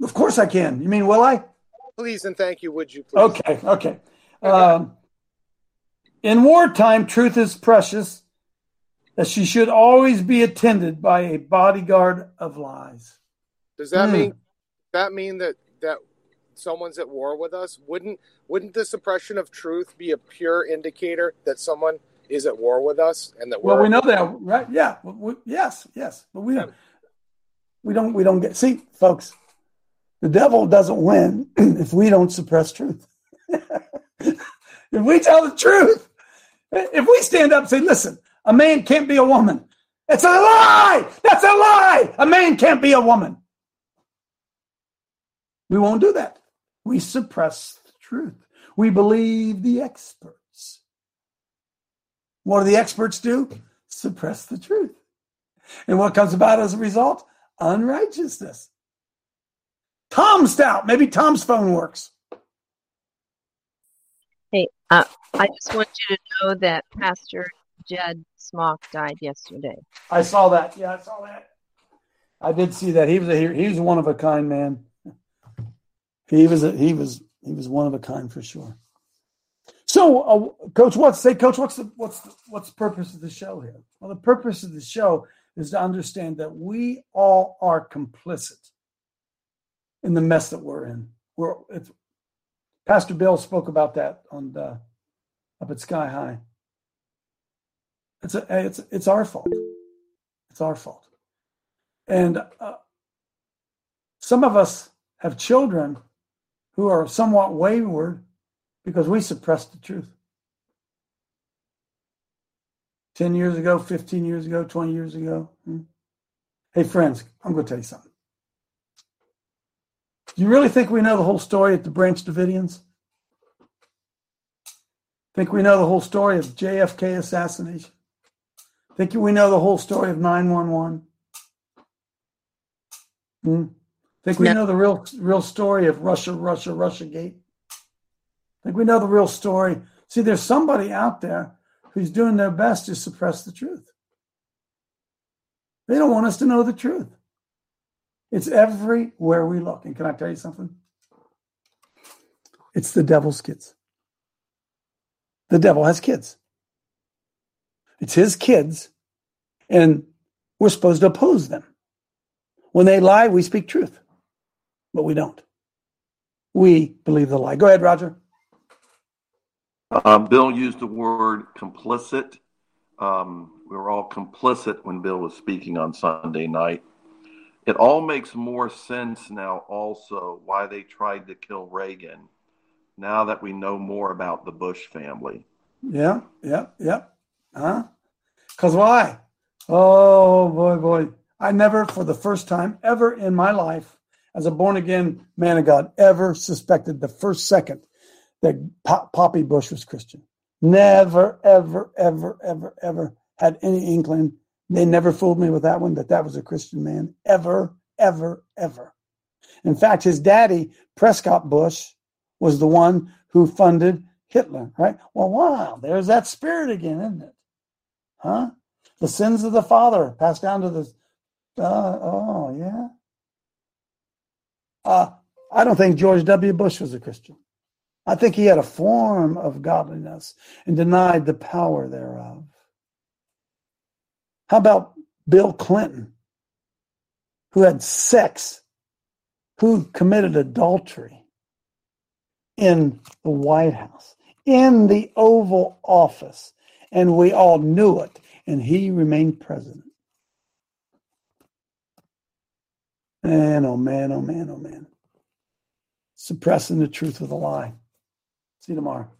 Speaker 4: Of course I can. You mean, will I?
Speaker 6: please? And thank you. Would you please?
Speaker 4: Okay, okay. Um, in wartime, truth is precious, that she should always be attended by a bodyguard of lies.
Speaker 6: Does that
Speaker 4: Hmm.
Speaker 6: mean that mean that that someone's at war with us? Wouldn't wouldn't the suppression of truth be a pure indicator that someone is at war with us and that we're
Speaker 4: Well, we know that, right? Yeah. We- yes, yes. But we don't. We don't. We don't get. See, folks, the devil doesn't win if we don't suppress truth. if we tell the truth, if we stand up and say, "Listen, a man can't be a woman," it's a lie. That's a lie. A man can't be a woman. We won't do that. We suppress the truth. We believe the experts. What do the experts do? Suppress the truth. And what comes about as a result? Unrighteousness. Tom Stout. Maybe Tom's phone works.
Speaker 22: Hey, uh, I just want you to know that Pastor Jed Smock died yesterday.
Speaker 4: I saw that. Yeah, I saw that. I did see that. He was a he was one of a kind man. He was a, he was he was one of a kind for sure. So, uh, Coach, what say, Coach? What's the what's the, what's the purpose of the show here? Well, the purpose of the show is to understand that we all are complicit in the mess that we're in. We're it's, Pastor Bill spoke about that on the, up at Sky High. It's a, it's it's our fault. It's our fault, and uh, some of us have children who are somewhat wayward because we suppressed the truth. 10 years ago, 15 years ago, 20 years ago. Hmm. Hey, friends, I'm going to tell you something. Do you really think we know the whole story at the Branch Davidians? Think we know the whole story of JFK assassination? Think we know the whole story of 911? Hmm? Think we
Speaker 22: No.
Speaker 4: know the real real story of Russia, Russia, Russia Gate? Think we know the real story? See, there's somebody out there who's doing their best to suppress the truth. They don't want us to know the truth. It's everywhere we look. And can I tell you something? It's the devil's kids. The devil has kids. It's his kids, and we're supposed to oppose them. When they lie, we speak truth, but we don't. We believe the lie. Go ahead, Roger.
Speaker 21: Uh, Bill used the word complicit. Um, we were all complicit when Bill was speaking on Sunday night. It all makes more sense now, also, why they tried to kill Reagan now that we know more about the Bush family.
Speaker 4: Yeah, yeah, yeah. Huh? Because why? Oh, boy, boy. I never, for the first time ever in my life, as a born again man of God, ever suspected the first second that Pop- Poppy Bush was Christian. Never, ever, ever, ever, ever had any inkling. They never fooled me with that one that that was a Christian man. Ever, ever, ever. In fact, his daddy, Prescott Bush, was the one who funded Hitler, right? Well, wow, there's that spirit again, isn't it? Huh? The sins of the father passed down to the. Uh, oh, yeah. Uh, I don't think George W. Bush was a Christian. I think he had a form of godliness and denied the power thereof. How about Bill Clinton, who had sex, who committed adultery in the White House, in the Oval Office, and we all knew it, and he remained president. Man, oh man, oh man, oh man. Suppressing the truth with a lie. See you tomorrow.